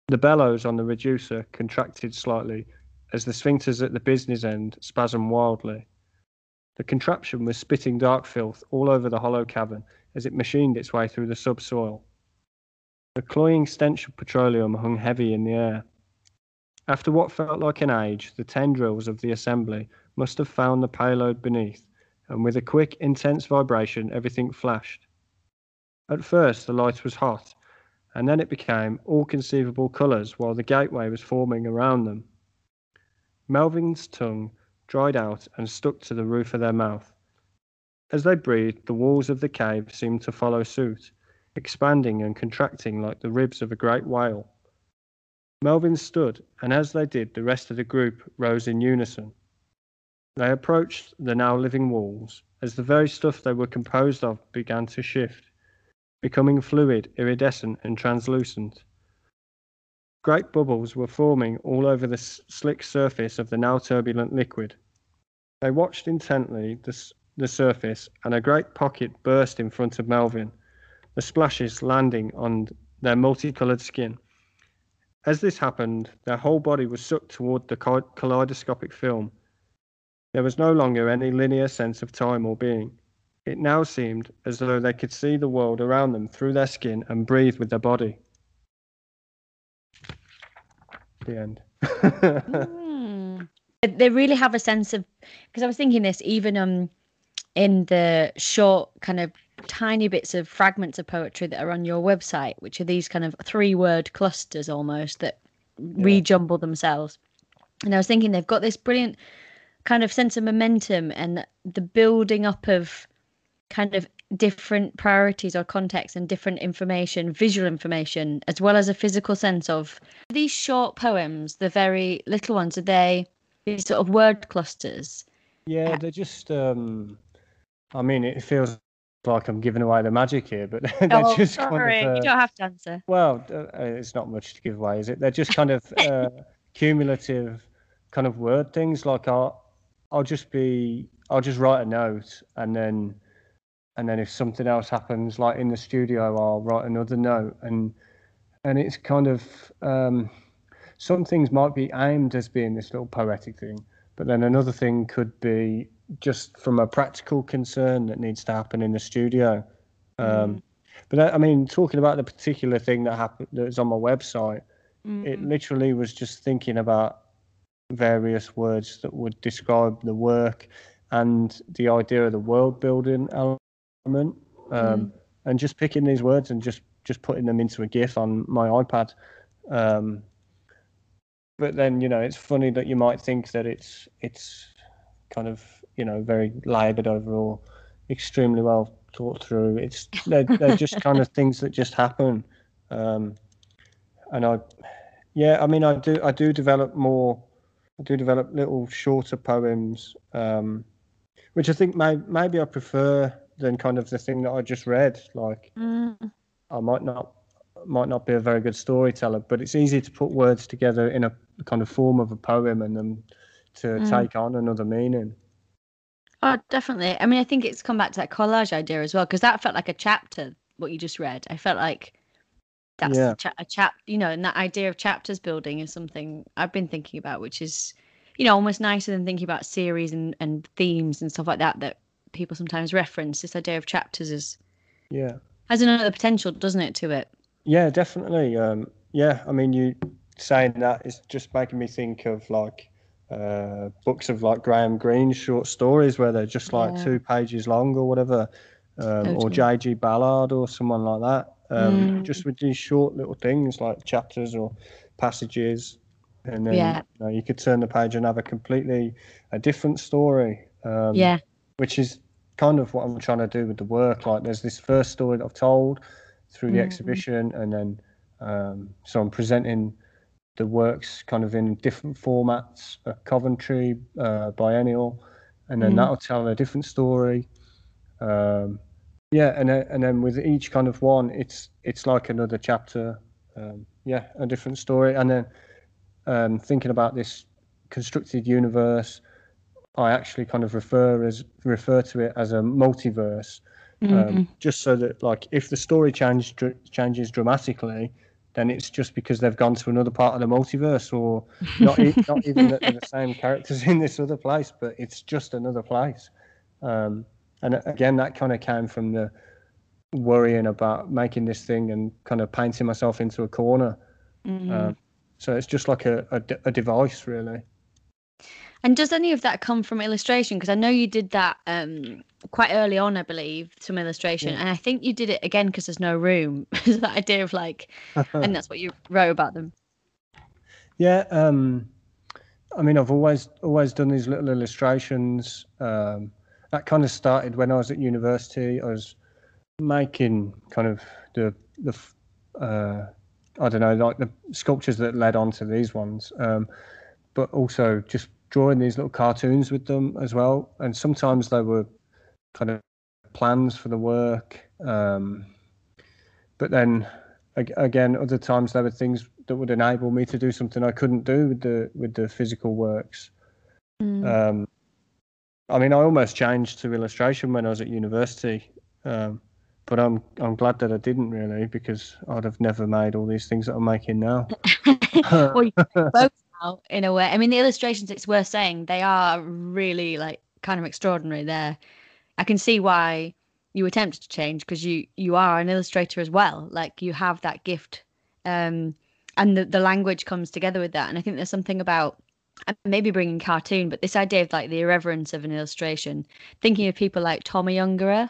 the bellows on the reducer contracted slightly as the sphincters at the business end spasmed wildly. The contraption was spitting dark filth all over the hollow cavern as it machined its way through the subsoil. The cloying stench of petroleum hung heavy in the air. After what felt like an age, the tendrils of the assembly must have found the payload beneath, and with a quick, intense vibration, everything flashed. At first, the light was hot, and then it became all conceivable colours while the gateway was forming around them. Melvin's tongue dried out and stuck to the roof of their mouth. As they breathed, the walls of the cave seemed to follow suit, expanding and contracting like the ribs of a great whale. Melvin stood, and as they did, the rest of the group rose in unison. They approached the now living walls as the very stuff they were composed of began to shift, becoming fluid, iridescent, and translucent. Great bubbles were forming all over the slick surface of the now turbulent liquid. They watched intently the, the surface, and a great pocket burst in front of Melvin, the splashes landing on their multicolored skin. As this happened, their whole body was sucked toward the kaleidoscopic film. There was no longer any linear sense of time or being. It now seemed as though they could see the world around them through their skin and breathe with their body. The end. mm. They really have a sense of because I was thinking this even um in the short kind of tiny bits of fragments of poetry that are on your website, which are these kind of three word clusters almost that yeah. rejumble themselves. And I was thinking they've got this brilliant kind of sense of momentum and the building up of kind of different priorities or contexts and different information, visual information, as well as a physical sense of these short poems, the very little ones, are they these sort of word clusters? Yeah, they're just um I mean it feels like I'm giving away the magic here, but they're oh, just sorry. kind of. Uh, you don't have to answer. Well, uh, it's not much to give away, is it? They're just kind of uh, cumulative, kind of word things. Like I'll, I'll just be, I'll just write a note, and then, and then if something else happens, like in the studio, I'll write another note, and and it's kind of um, some things might be aimed as being this little poetic thing, but then another thing could be just from a practical concern that needs to happen in the studio. Um, mm. But I mean, talking about the particular thing that happened that's on my website, mm. it literally was just thinking about various words that would describe the work and the idea of the world building element, um, mm. and just picking these words and just just putting them into a GIF on my iPad. Um, but then you know, it's funny that you might think that it's it's kind of you know very laboured over or extremely well thought through. It's they're, they're just kind of things that just happen, um, and I, yeah, I mean, I do I do develop more. I do develop little shorter poems, um, which I think may, maybe I prefer than kind of the thing that I just read. Like, mm. I might not might not be a very good storyteller, but it's easy to put words together in a kind of form of a poem and then to mm. take on another meaning. Oh, definitely. I mean, I think it's come back to that collage idea as well, because that felt like a chapter, what you just read. I felt like that's yeah. a, cha- a chap, you know, and that idea of chapters building is something I've been thinking about, which is, you know, almost nicer than thinking about series and, and themes and stuff like that that people sometimes reference. This idea of chapters is, yeah, has another potential, doesn't it, to it? Yeah, definitely. Um, yeah, I mean, you saying that is just making me think of like uh, books of like Graham Greene short stories where they're just like yeah. two pages long or whatever, um, totally. or J.G. Ballard or someone like that. Um, mm. Just with these short little things like chapters or passages, and then yeah. you, know, you, could turn the page and have a completely a different story. Um, yeah, which is kind of what I'm trying to do with the work. Like, there's this first story that I've told through the mm. exhibition, and then um, so I'm presenting the works kind of in different formats, a Coventry, uh, biennial, and then mm. that'll tell a different story. Um, yeah, and then, and then with each kind of one, it's it's like another chapter. Um, yeah, a different story, and then um, thinking about this constructed universe, I actually kind of refer as refer to it as a multiverse, mm-hmm. just so that like if the story change, changes dramatically, then it's just because they've gone to another part of the multiverse, or not, not even that they're the same characters in this other place, but it's just another place. Um, and again, that kind of came from the worrying about making this thing and kind of painting myself into a corner. Mm-hmm. Uh, so it's just like a, a, a device, really. And does any of that come from illustration? Because I know you did that um, quite early on, I believe, some illustration, yeah. and I think you did it again because there's no room. so that idea of like, and that's what you wrote about them. Yeah, um, I mean, I've always always done these little illustrations. Um, that kind of started when I was at university. I was making kind of the the uh, I don't know like the sculptures that led on to these ones, um, but also just drawing these little cartoons with them as well. And sometimes they were kind of plans for the work, um, but then again, other times there were things that would enable me to do something I couldn't do with the with the physical works. Mm. Um, I mean, I almost changed to illustration when I was at university, um, but I'm I'm glad that I didn't really because I'd have never made all these things that I'm making now. well, both in a way. I mean, the illustrations. It's worth saying they are really like kind of extraordinary. There, I can see why you attempted to change because you you are an illustrator as well. Like you have that gift, um, and the the language comes together with that. And I think there's something about maybe bringing cartoon, but this idea of like the irreverence of an illustration. Thinking of people like Tomi Ungerer.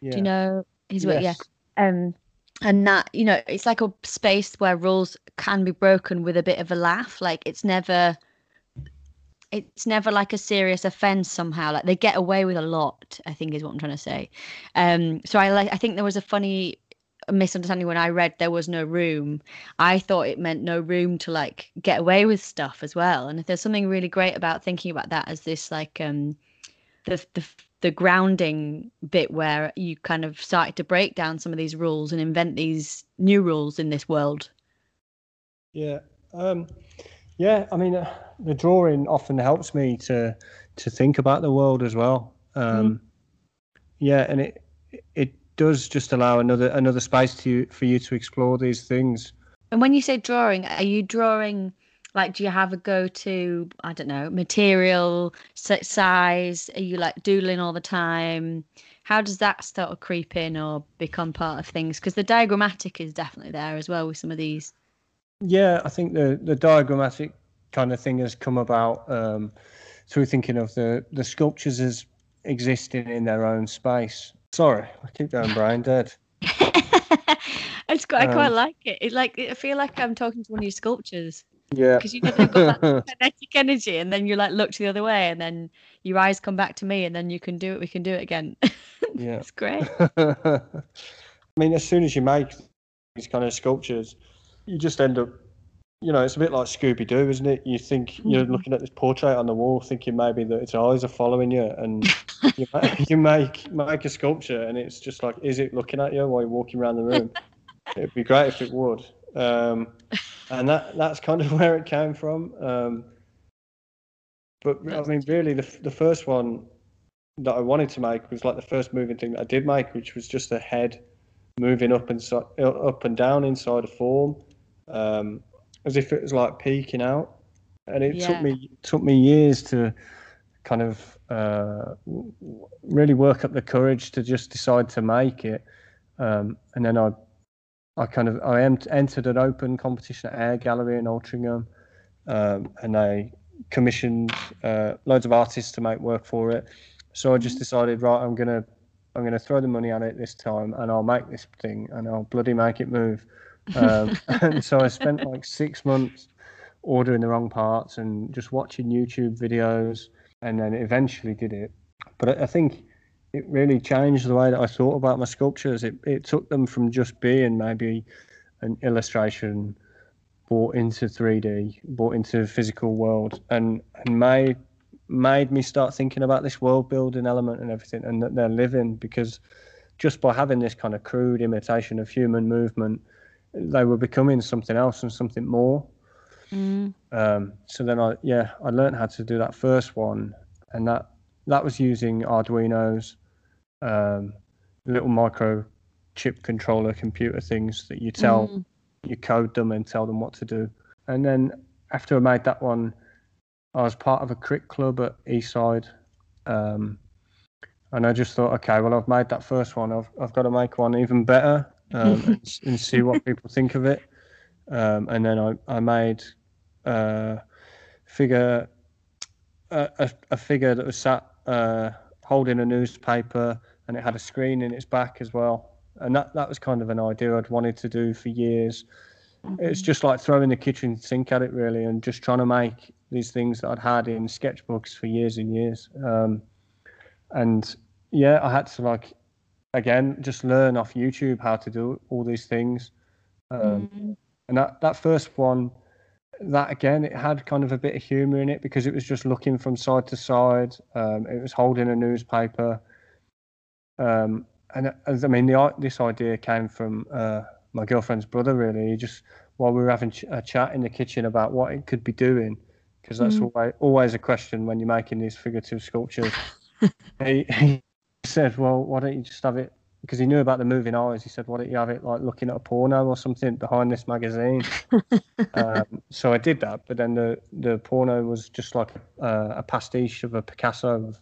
Yeah. Do you know his work? Yes. Yeah. Um, and that you know, it's like a space where rules can be broken with a bit of a laugh. Like it's never it's never like a serious offense somehow. Like they get away with a lot i think is what i'm trying to say. Um so i like i think there was a funny misunderstanding when i read there was no room. I thought it meant no room to like get away with stuff as well. And if there's something really great about thinking about that as this like um the the the grounding bit where you kind of started to break down some of these rules and invent these new rules in this world yeah um yeah, I mean, uh, the drawing often helps me to to think about the world as well. Um, mm. Yeah, and it it does just allow another another space to you for you to explore these things. And when you say drawing, are you drawing? Like, do you have a go-to? I don't know, material, size. Are you like doodling all the time? How does that start to creep in or become part of things? Because the diagrammatic is definitely there as well with some of these. Yeah, I think the the diagrammatic kind of thing has come about um, through thinking of the the sculptures as existing in their own space. Sorry, I keep going brain dead. it's quite, um, I quite like it. It like I feel like I'm talking to one of your sculptures. Yeah. Because you they've got that kinetic energy, and then you like look to the other way, and then your eyes come back to me, and then you can do it. We can do it again. yeah, it's great. I mean, as soon as you make these kind of sculptures, you just end up you know, it's a bit like Scooby Doo, isn't it? You think you're mm-hmm. looking at this portrait on the wall, thinking maybe that its eyes are following you, and you, make, you make make a sculpture, and it's just like, is it looking at you while you're walking around the room? It'd be great if it would, um, and that that's kind of where it came from. Um, but I mean, really, the the first one that I wanted to make was like the first moving thing that I did make, which was just a head moving up and so, up and down inside a form. Um, as if it was like peeking out, and it yeah. took me took me years to kind of uh, really work up the courage to just decide to make it, um, and then I I kind of I entered an open competition at Air Gallery in Altrincham, um, and I commissioned uh, loads of artists to make work for it. So I just decided, right, I'm gonna I'm gonna throw the money at it this time, and I'll make this thing, and I'll bloody make it move. Um, and so I spent like six months ordering the wrong parts and just watching YouTube videos, and then eventually did it. But I think it really changed the way that I thought about my sculptures. It it took them from just being maybe an illustration brought into 3D, brought into the physical world, and and made made me start thinking about this world building element and everything, and that they're living because just by having this kind of crude imitation of human movement they were becoming something else and something more. Mm. Um, so then I yeah I learned how to do that first one, and that that was using Arduino's um, little micro chip controller computer things that you tell mm. you code them and tell them what to do. And then after I made that one, I was part of a crit club at Eastside. Um, and I just thought, okay, well, I've made that first one. I've I've got to make one even better um, and, and, see what people think of it. Um, and then I, I made uh, figure a, a, figure that was sat uh, holding a newspaper and it had a screen in its back as well. And that, that was kind of an idea I'd wanted to do for years. Mm-hmm. It's just like throwing the kitchen sink at it, really, and just trying to make these things that I'd had in sketchbooks for years and years. Um, and yeah, I had to like again just learn off YouTube how to do all these things. Um, Mm. and that that first one, that again, it had kind of a bit of humor in it because it was just looking from side to side. Um, it was holding a newspaper. Um, and as I mean, the this idea came from uh, my girlfriend's brother. Really, He just while we were having ch- a chat in the kitchen about what it could be doing, because that's Mm. always always a question when you're making these figurative sculptures. he, he said, "Well, why don't you just have it?" Because he knew about the moving eyes. He said, "Why don't you have it like looking at a porno or something behind this magazine?" um, so I did that, but then the the porno was just like a, a pastiche of a Picasso of,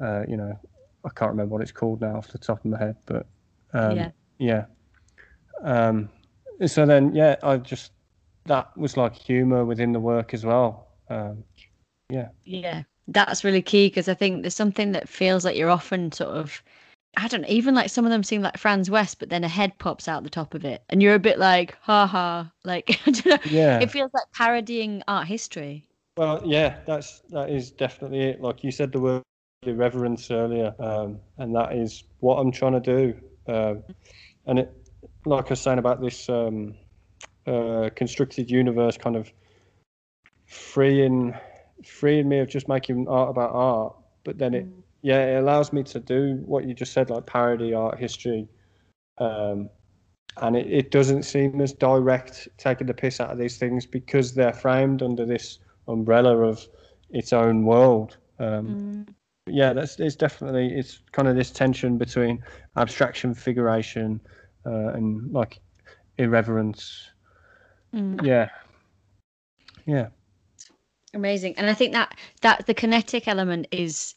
uh, you know, I can't remember what it's called now off the top of my head, but um, Yeah. yeah. Um, so then, yeah, I just that was like humor within the work as well. Um, Yeah, Yeah. that's really key because I think there's something that feels like you're often sort of, I don't know, even like some of them seem like Franz West, but then a head pops out the top of it, and you're a bit like, ha ha, like I don't know. yeah. It feels like parodying art history. Well, yeah, that's that is definitely it. Like you said, the word irreverence earlier, um, and that is what I'm trying to do. Um, and it, like I was saying about this um, uh, constructed universe, kind of freeing, freeing me of just making art about art. But then it, yeah, it allows me to do what you just said, like parody art history. Um, and it, it doesn't seem as direct taking the piss out of these things because they're framed under this umbrella of its own world. Um, Mm. yeah, that's it's definitely it's kind of this tension between abstraction, figuration, uh, and like irreverence. Mm. Yeah, yeah, Amazing. And I think that that the kinetic element is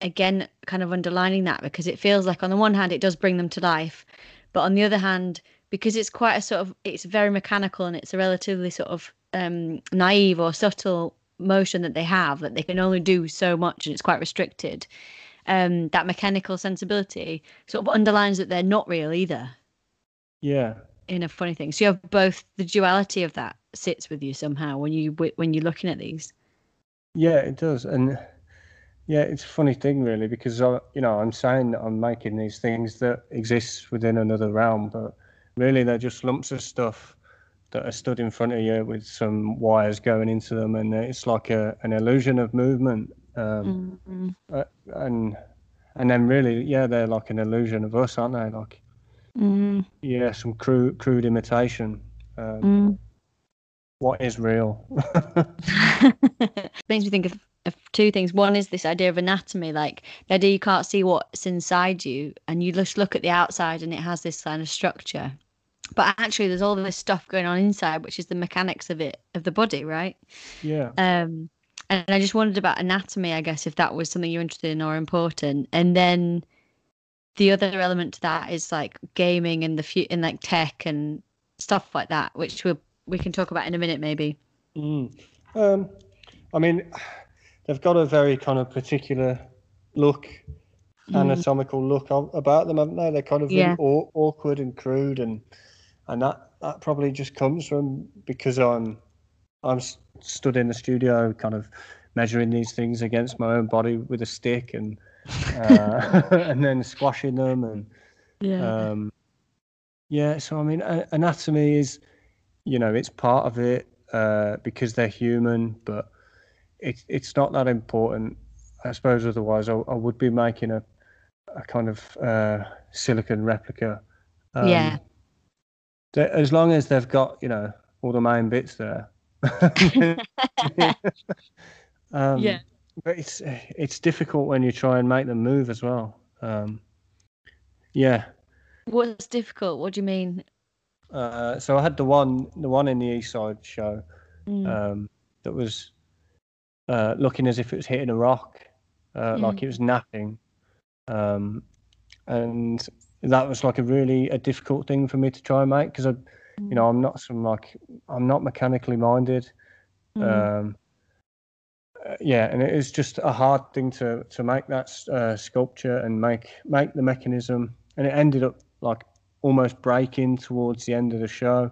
again kind of underlining that because it feels like on the one hand it does bring them to life, but on the other hand, because it's quite a sort of it's very mechanical and it's a relatively sort of um naive or subtle motion that they have that they can only do so much and it's quite restricted. Um that mechanical sensibility sort of underlines that they're not real either yeah, in a funny thing. So you have both the duality of that sits with you somehow when you when you're looking at these. yeah. It does, and yeah, it's a funny thing really because I, you know I'm saying that I'm making these things that exist within another realm, but really they're just lumps of stuff that are stood in front of you with some wires going into them, and it's like a an illusion of movement. Um, Mm. uh, and and then really, yeah, they're like an illusion of us, aren't they? Like, Mm. yeah, some crude crude imitation. Um, Mm. What is real? makes me think of two things. One is this idea of anatomy, like the idea you can't see what's inside you, and you just look at the outside and it has this kind of structure. But actually, there's all this stuff going on inside, which is the mechanics of it, of the body, right? yeah, Um, and I just wondered about anatomy, I guess, if that was something you're interested in or important. And then the other element to that is like gaming and the fu- and like tech and stuff like that, which we we can talk about in a minute, maybe. Mm. Um, I mean, they've got a very kind of particular look, Mm. anatomical look about them, haven't they? They're kind of Yeah. really aw- awkward and crude, and and that that probably just comes from because I'm I'm s- stood in the studio, kind of measuring these things against my own body with a stick, and uh, and then squashing them, and Yeah. um, yeah, so I mean, anatomy is, you know, it's part of it uh, because they're human, but it's it's not that important. I suppose otherwise I, I would be making a a kind of uh, silicon replica. Um, Yeah. As long as they've got, you know, all the main bits there. um, Yeah. But it's it's difficult when you try and make them move as well. Um, yeah. What's difficult? What do you mean? Uh, so I had the one, the one in the Eastside show Mm. um, that was uh, looking as if it was hitting a rock, uh, like it was knapping, um, and that was like a really a difficult thing for me to try and make because I, you know, I'm not some like I'm not mechanically minded. Mm. Um, uh, yeah, and it is just a hard thing to to make that uh, sculpture and make make the mechanism, and it ended up like almost breaking towards the end of the show.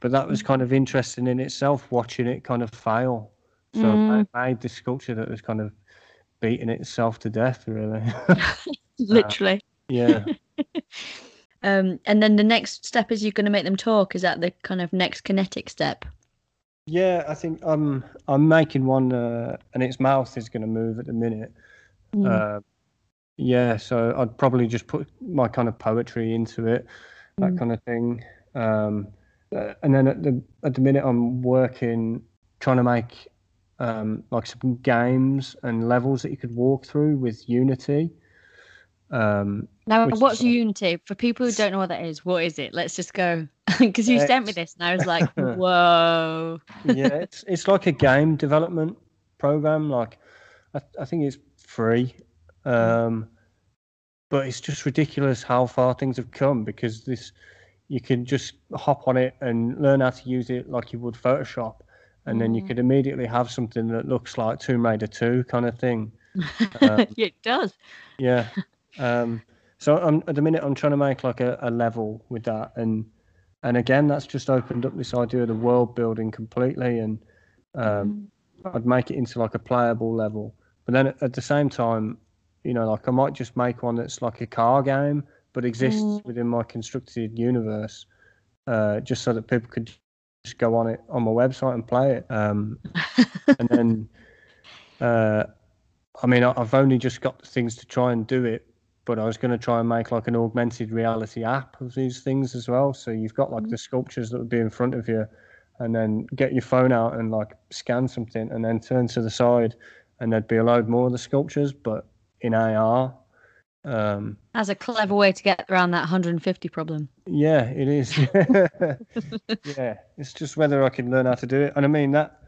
But that was kind of interesting in itself, watching it kind of fail. So Mm. I made this sculpture that was kind of beating itself to death, really. Literally. yeah, um, and then the next step is you're going to make them talk. Is that the kind of next kinetic step? Yeah, I think I'm I'm making one, uh, and its mouth is going to move at the minute. Mm. Uh, yeah, so I'd probably just put my kind of poetry into it, that Mm. kind of thing. Um, uh, and then at the at the minute, I'm working trying to make um, like some games and levels that you could walk through with Unity. Um, Now, what's Unity? For people who don't know what that is, what is it? Let's just go. Because you sent me this, and I was like, "Whoa!" yeah, it's it's like a game development program. Like, I, I think it's free, um, but it's just ridiculous how far things have come because this you can just hop on it and learn how to use it like you would Photoshop, and then you Mm. could immediately have something that looks like Tomb Raider Two kind of thing. Um, it does. Yeah. Um, so I'm at the minute I'm trying to make like a, a level with that and and again that's just opened up this idea of the world building completely and um, I'd make it into like a playable level. But then at, at the same time, you know, like I might just make one that's like a car game but exists Mm. within my constructed universe, uh, just so that people could just go on it on my website and play it. Um, and then, uh, I mean, I- I've only just got the things to try and do it, but I was going to try and make like an augmented reality app of these things as well. So you've got like the sculptures that would be in front of you, and then get your phone out and like scan something, and then turn to the side, and there'd be a load more of the sculptures, but in AR. Um, That's a clever way to get around that 150 problem. yeah, it is. yeah, it's just whether I can learn how to do it. And I mean that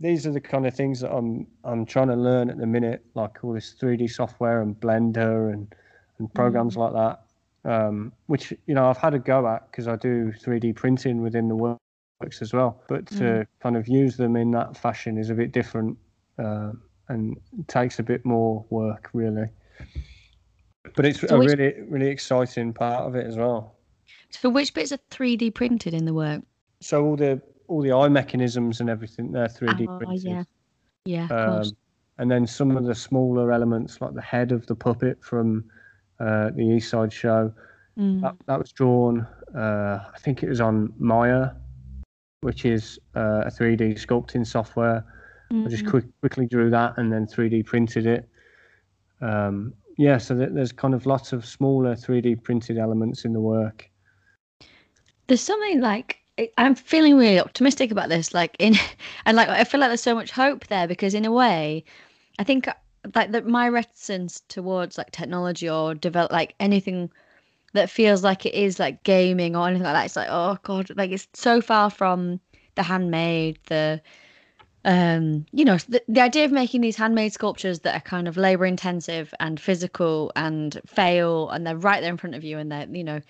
these are the kind of things that I'm I'm trying to learn at the minute, like all this 3D software and Blender and and programs like that. Um, which you know I've had a go at because I do 3D printing within the works as well. But to kind of use them in that fashion is a bit different um, and takes a bit more work really. But it's So a which- really really exciting part of it as well. So, which bits are 3D printed in the work? so all the all the eye mechanisms and everything they're 3D Oh, printed. yeah. Yeah, of Um, and then some of the smaller elements, like the head of the puppet from uh, the Eastside Show, Mm. that, that was drawn. Uh, I think it was on Maya, which is uh, a 3D sculpting software. I just Mm. quick, quickly drew that and then 3D printed it. Um, yeah, so there's kind of lots of smaller 3D printed elements in the work. there's something like I'm feeling really optimistic about this. Like in, and like I feel like there's so much hope there because in a way, I think uh, like that my reticence towards like technology or develop like anything that feels like it is like gaming or anything like that. It's like oh god, like it's so far from the handmade, the um you know the, the idea of making these handmade sculptures that are kind of labor intensive and physical and fail and they're right there in front of you and they're you know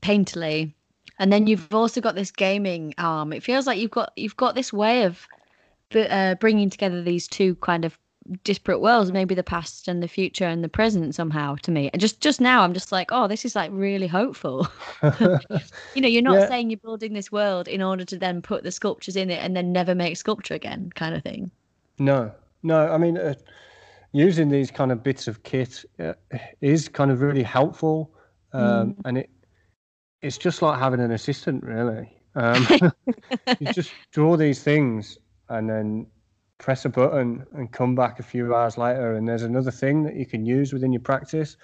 painterly. And then you've also got this gaming arm. It feels like you've got you've got this way of uh, bringing together these two kind of disparate worlds maybe the past and the future and the present somehow to me and just just now i'm just like oh this is like really hopeful you know you're not Yeah. saying you're building this world in order to then put the sculptures in it and then never make sculpture again kind of thing No, no. I mean, uh, using these kind of bits of kit uh, is kind of really helpful, um, and it it's just like having an assistant, really. Um, you just draw these things and then press a button and come back a few hours later, and there's another thing that you can use within your practice.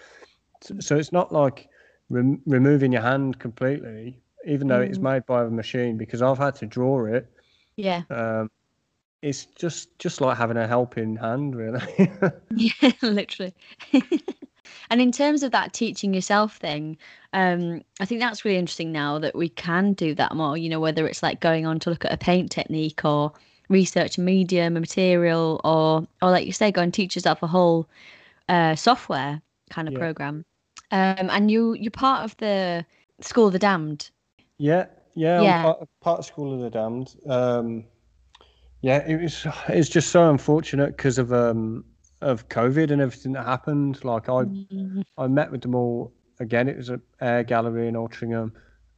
So, it's not like rem- removing your hand completely, even though it's Mm. made by a machine, because I've had to draw it yeah um, it's just just like having a helping hand, really. Yeah, literally. and in terms of that teaching yourself thing, um, I think that's really interesting now that we can do that more. You know, whether it's like going on to look at a paint technique or research a medium, a material, or or like you say, go and teach yourself a whole uh, software kind of Yeah. program. Um, and you you're part of the School of the Damned. yeah, yeah, Yeah. I'm part, part of School of the Damned. Um, yeah, it was it's just so unfortunate because of um of COVID and everything that happened. Like I Mhm. I met with them all again. It was at Air Gallery in Altrincham,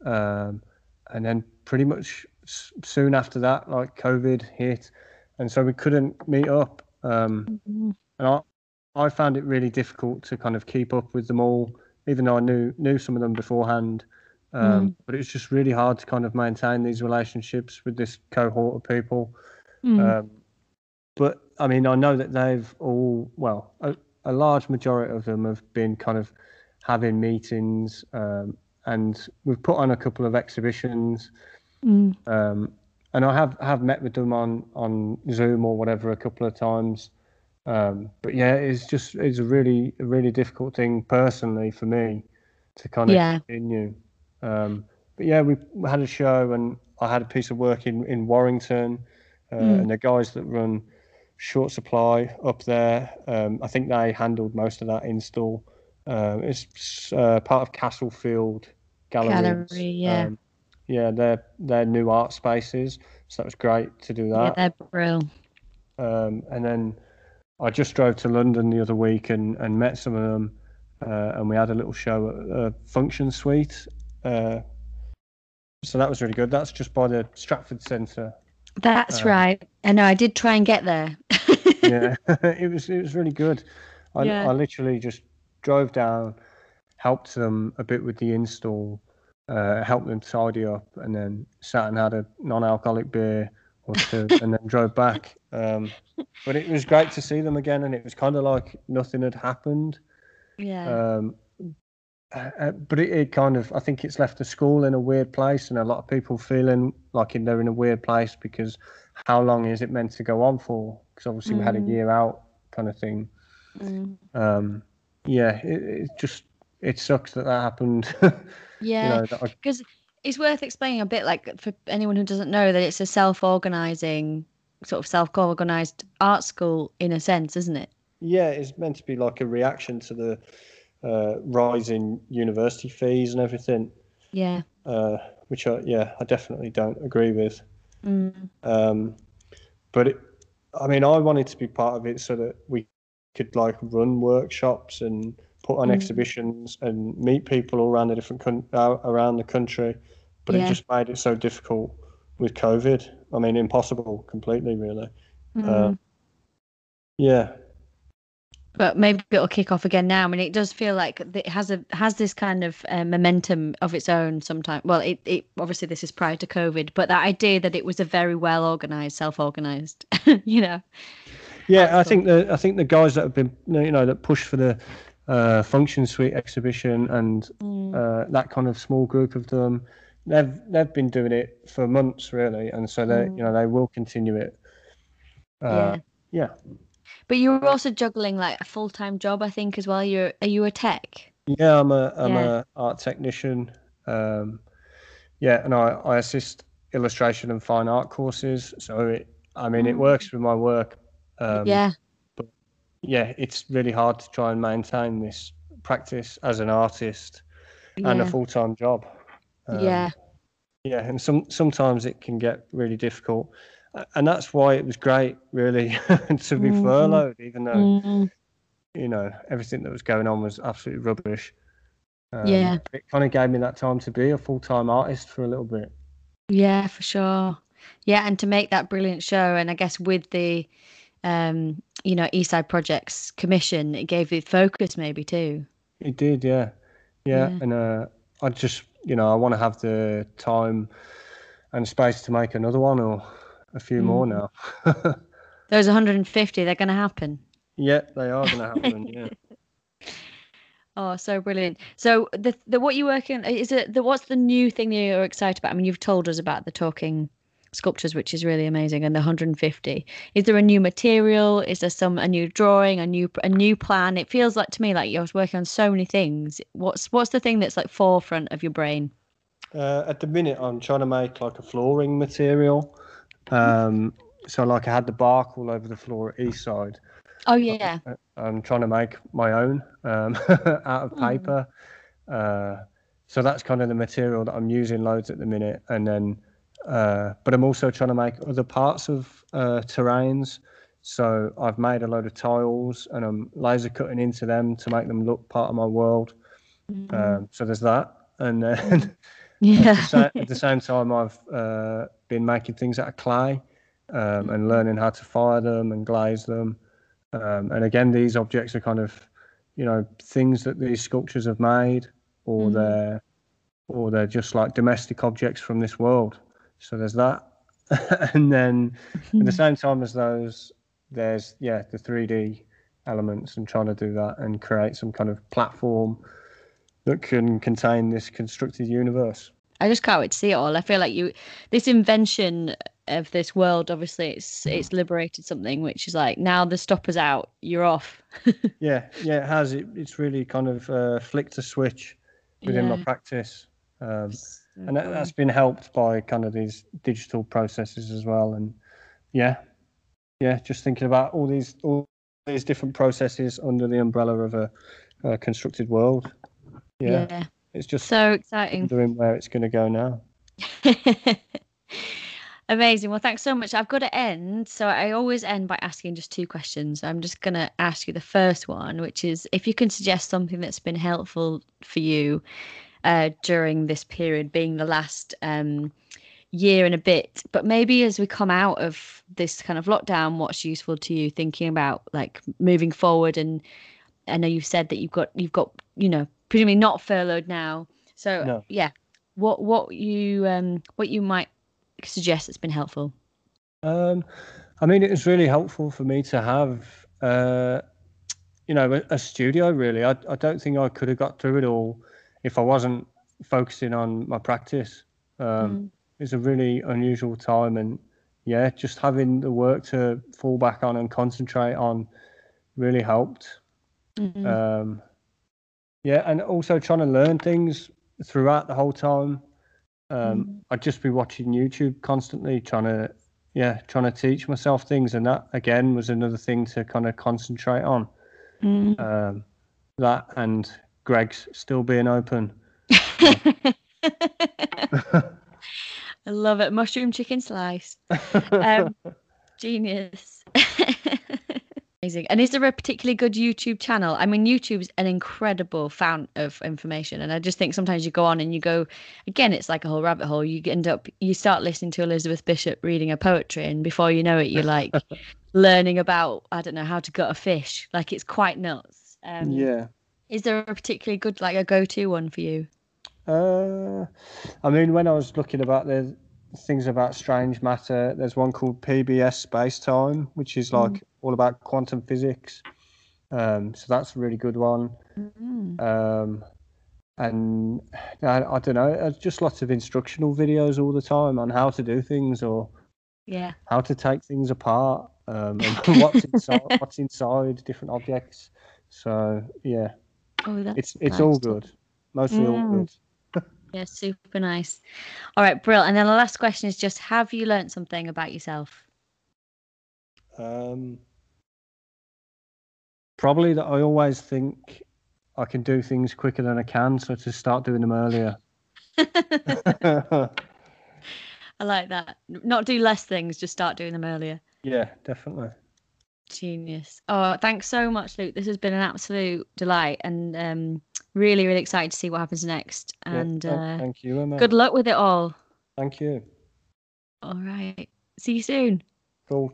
um, and then pretty much soon after that, like COVID hit, and so we couldn't meet up. Um, Mhm. and I, I found it really difficult to kind of keep up with them all even though I knew knew some of them beforehand. Um, But was just really hard to kind of maintain these relationships with this cohort of people. Mm. Um, but I mean, I know that they've all, well, a, a large majority of them have been kind of having meetings, um, and we've put on a couple of exhibitions. Mm. Um, and I have, have met with them on, on Zoom or whatever a couple of times. Um, but yeah, it's just it's a really a really difficult thing personally for me to kind of Yeah. continue. Um, but yeah, we had a show and I had a piece of work in in Warrington, uh, Mm. and the guys that run Short Supply up there, um, I think they handled most of that install. Um, it's uh, part of Castlefield Galleries. Gallery, yeah. Um, yeah, they're they're new art spaces, so that was great to do that. Yeah, they're brilliant. Um, and then I just drove to London the other week and, and met some of them, uh, and we had a little show at a function suite. Uh, so that was really good. That's just by the Stratford Centre. That's Uh, right. I know. I did try and get there. Yeah, it was it was really good. I, Yeah. I literally just drove down, helped them a bit with the install, uh, helped them tidy up, and then sat and had a non-alcoholic beer or two, and then drove back. Um, but it was great to see them again, and it was kind of like nothing had happened. yeah. Um, uh, uh, but it, it kind of, I think it's left the school in a weird place, and a lot of people feeling like they're in a weird place because how long is it meant to go on for? Because obviously we had a Mm. year out kind of thing. Mm. Um, yeah, it, it just it sucks that that happened. yeah. you know, I, because it's worth explaining a bit like for anyone who doesn't know that it's a self-organizing sort of self-organized art school in a sense isn't it yeah, it's meant to be like a reaction to the uh, rise in university fees and everything, yeah uh, which I, yeah, I definitely don't agree with. mm. Um, but it, I mean, I wanted to be part of it so that we could like run workshops and put on Mm. exhibitions and meet people all around the different coun- uh, around the country. But Yeah. it just made it so difficult with COVID. I mean, impossible completely, really. Uh, Mm. yeah, but maybe it'll kick off again now. I mean, it does feel like it has a has this kind of uh, momentum of its own. Sometimes, well, it, it obviously this is prior to COVID, but that idea that it was a very well organized, self organized, you know, yeah. I think the I think the guys that have been you know that pushed for the uh, function suite exhibition and Mm. uh, that kind of small group of them, they've they've been doing it for months really, and so they you know they will continue it. yeah. Uh, yeah. But you were also juggling like a full time job, I think, as well. You're are you a tech? Yeah, I'm a I'm Yeah. a art technician. Um, yeah, and I, I assist illustration and fine art courses. So it, I mean, it Mm. works with my work. Um, yeah, yeah, it's really hard to try and maintain this practice as an artist yeah, and a full time job. Um, yeah, yeah, and some sometimes it can get really difficult, and that's why it was great, really, to be Mhm. furloughed, even though Mm, you know everything that was going on was absolutely rubbish. Um, Yeah. it kind of gave me that time to be a full time artist for a little bit. yeah, for sure. Yeah, and to make that brilliant show, and I guess with the, um, you know, Eastside Projects commission, it gave it focus maybe too. It did, yeah, yeah, Yeah. and uh, I just you know I want to have the time and space to make another one or a few more Mm. now. Those 150, they're going to happen. yeah, they are going to happen. Yeah. Oh, so brilliant. So the the what you're working is it the what's the new thing that you're excited about? I mean, you've told us about the talking sculptures, which is really amazing, and the 150. Is there a new material? Is there some a new drawing, a new a new plan? It feels like to me like you're working on so many things. What's what's the thing that's like forefront of your brain? Uh, at the minute, I'm trying to make like a flooring material. Um, so like I had the bark all over the floor at Eastside. Oh yeah, I'm trying to make my own um, out of Mm. paper. Uh, so that's kind of the material that I'm using loads at the minute. And then, uh, but I'm also trying to make other parts of uh, terrains. So I've made a load of tiles and I'm laser cutting into them to make them look part of my world. Mm. Um, so there's that. And then at, the yeah, sa- at the same time, I've uh, been making things out of clay um, and learning how to fire them and glaze them. Um, and again, these objects are kind of you know things that these sculptures have made, or Mhm. they're or they're just like domestic objects from this world. So there's that, and then at the same time as those, there's yeah the 3D elements and trying to do that and create some kind of platform that can contain this constructed universe. I just can't wait to see it all. I feel like you, this invention of this world, obviously, it's it's liberated something, which is like now the stopper's out, you're off. Yeah, yeah, it has. It, it's really kind of uh, flicked a switch within my practice. Um, So and that, that's been helped by kind of these digital processes as well and yeah yeah just thinking about all these all these different processes under the umbrella of a, a constructed world yeah, yeah. it's just So exciting. wondering where it's going to go now Amazing. Well, thanks so much. I've got to end. So I always end by asking just two questions. I'm just going to ask you the first one, which is if you can suggest something that's been helpful for you uh, during this period, being the last um, year and a bit, but maybe as we come out of this kind of lockdown, what's useful to you thinking about like moving forward? And I know you've said that you've got, you've got, you know, presumably not furloughed now. So No. yeah, what what you um what you might suggest that's been helpful um i mean it was really helpful for me to have uh you know a, a studio really I, I don't think i could have got through it all if i wasn't focusing on my practice um Mm. it's a really unusual time and yeah just having the work to fall back on and concentrate on really helped Mhm. um yeah and also trying to learn things throughout the whole time um Mhm. i'd just be watching youtube constantly trying to yeah trying to teach myself things and that again was another thing to kind of concentrate on Mm. um that and Greggs still being open I love it. Mushroom chicken slice. Um, genius. Amazing. And is there a particularly good YouTube channel? I mean, YouTube's an incredible fount of information. And I just think sometimes you go on and you go, again, it's like a whole rabbit hole. You end up, you start listening to Elizabeth Bishop reading her poetry. And before you know it, you're like learning about, I don't know, how to gut a fish. Like it's quite nuts. Um, yeah Is there a particularly good, like a go to one for you? Uh, I mean, when I was looking about the things about strange matter, there's one called PBS Space Time, which is like all about quantum physics. Um, so that's a really good one. Mm. Um, and I, I don't know, uh, just lots of instructional videos all the time on how to do things or Yeah. how to take things apart, um, and what's inside, what's inside different objects. So yeah, Oh, that's it's it's nice all good, mostly all Mm. good. Yeah, super nice. All right, Brill. And then the last question is just have you learned something about yourself? Um, probably that I always think I can do things quicker than I can, so to start doing them earlier. I like that. Not do less things, just start doing them earlier. yeah, definitely. Genius. Oh, thanks so much, Luke. This has been an absolute delight and um, really, really excited to see what happens next. Yeah, And thank, uh, thank you, Emma. good luck with it all. Thank you. All right. See you soon. Cool.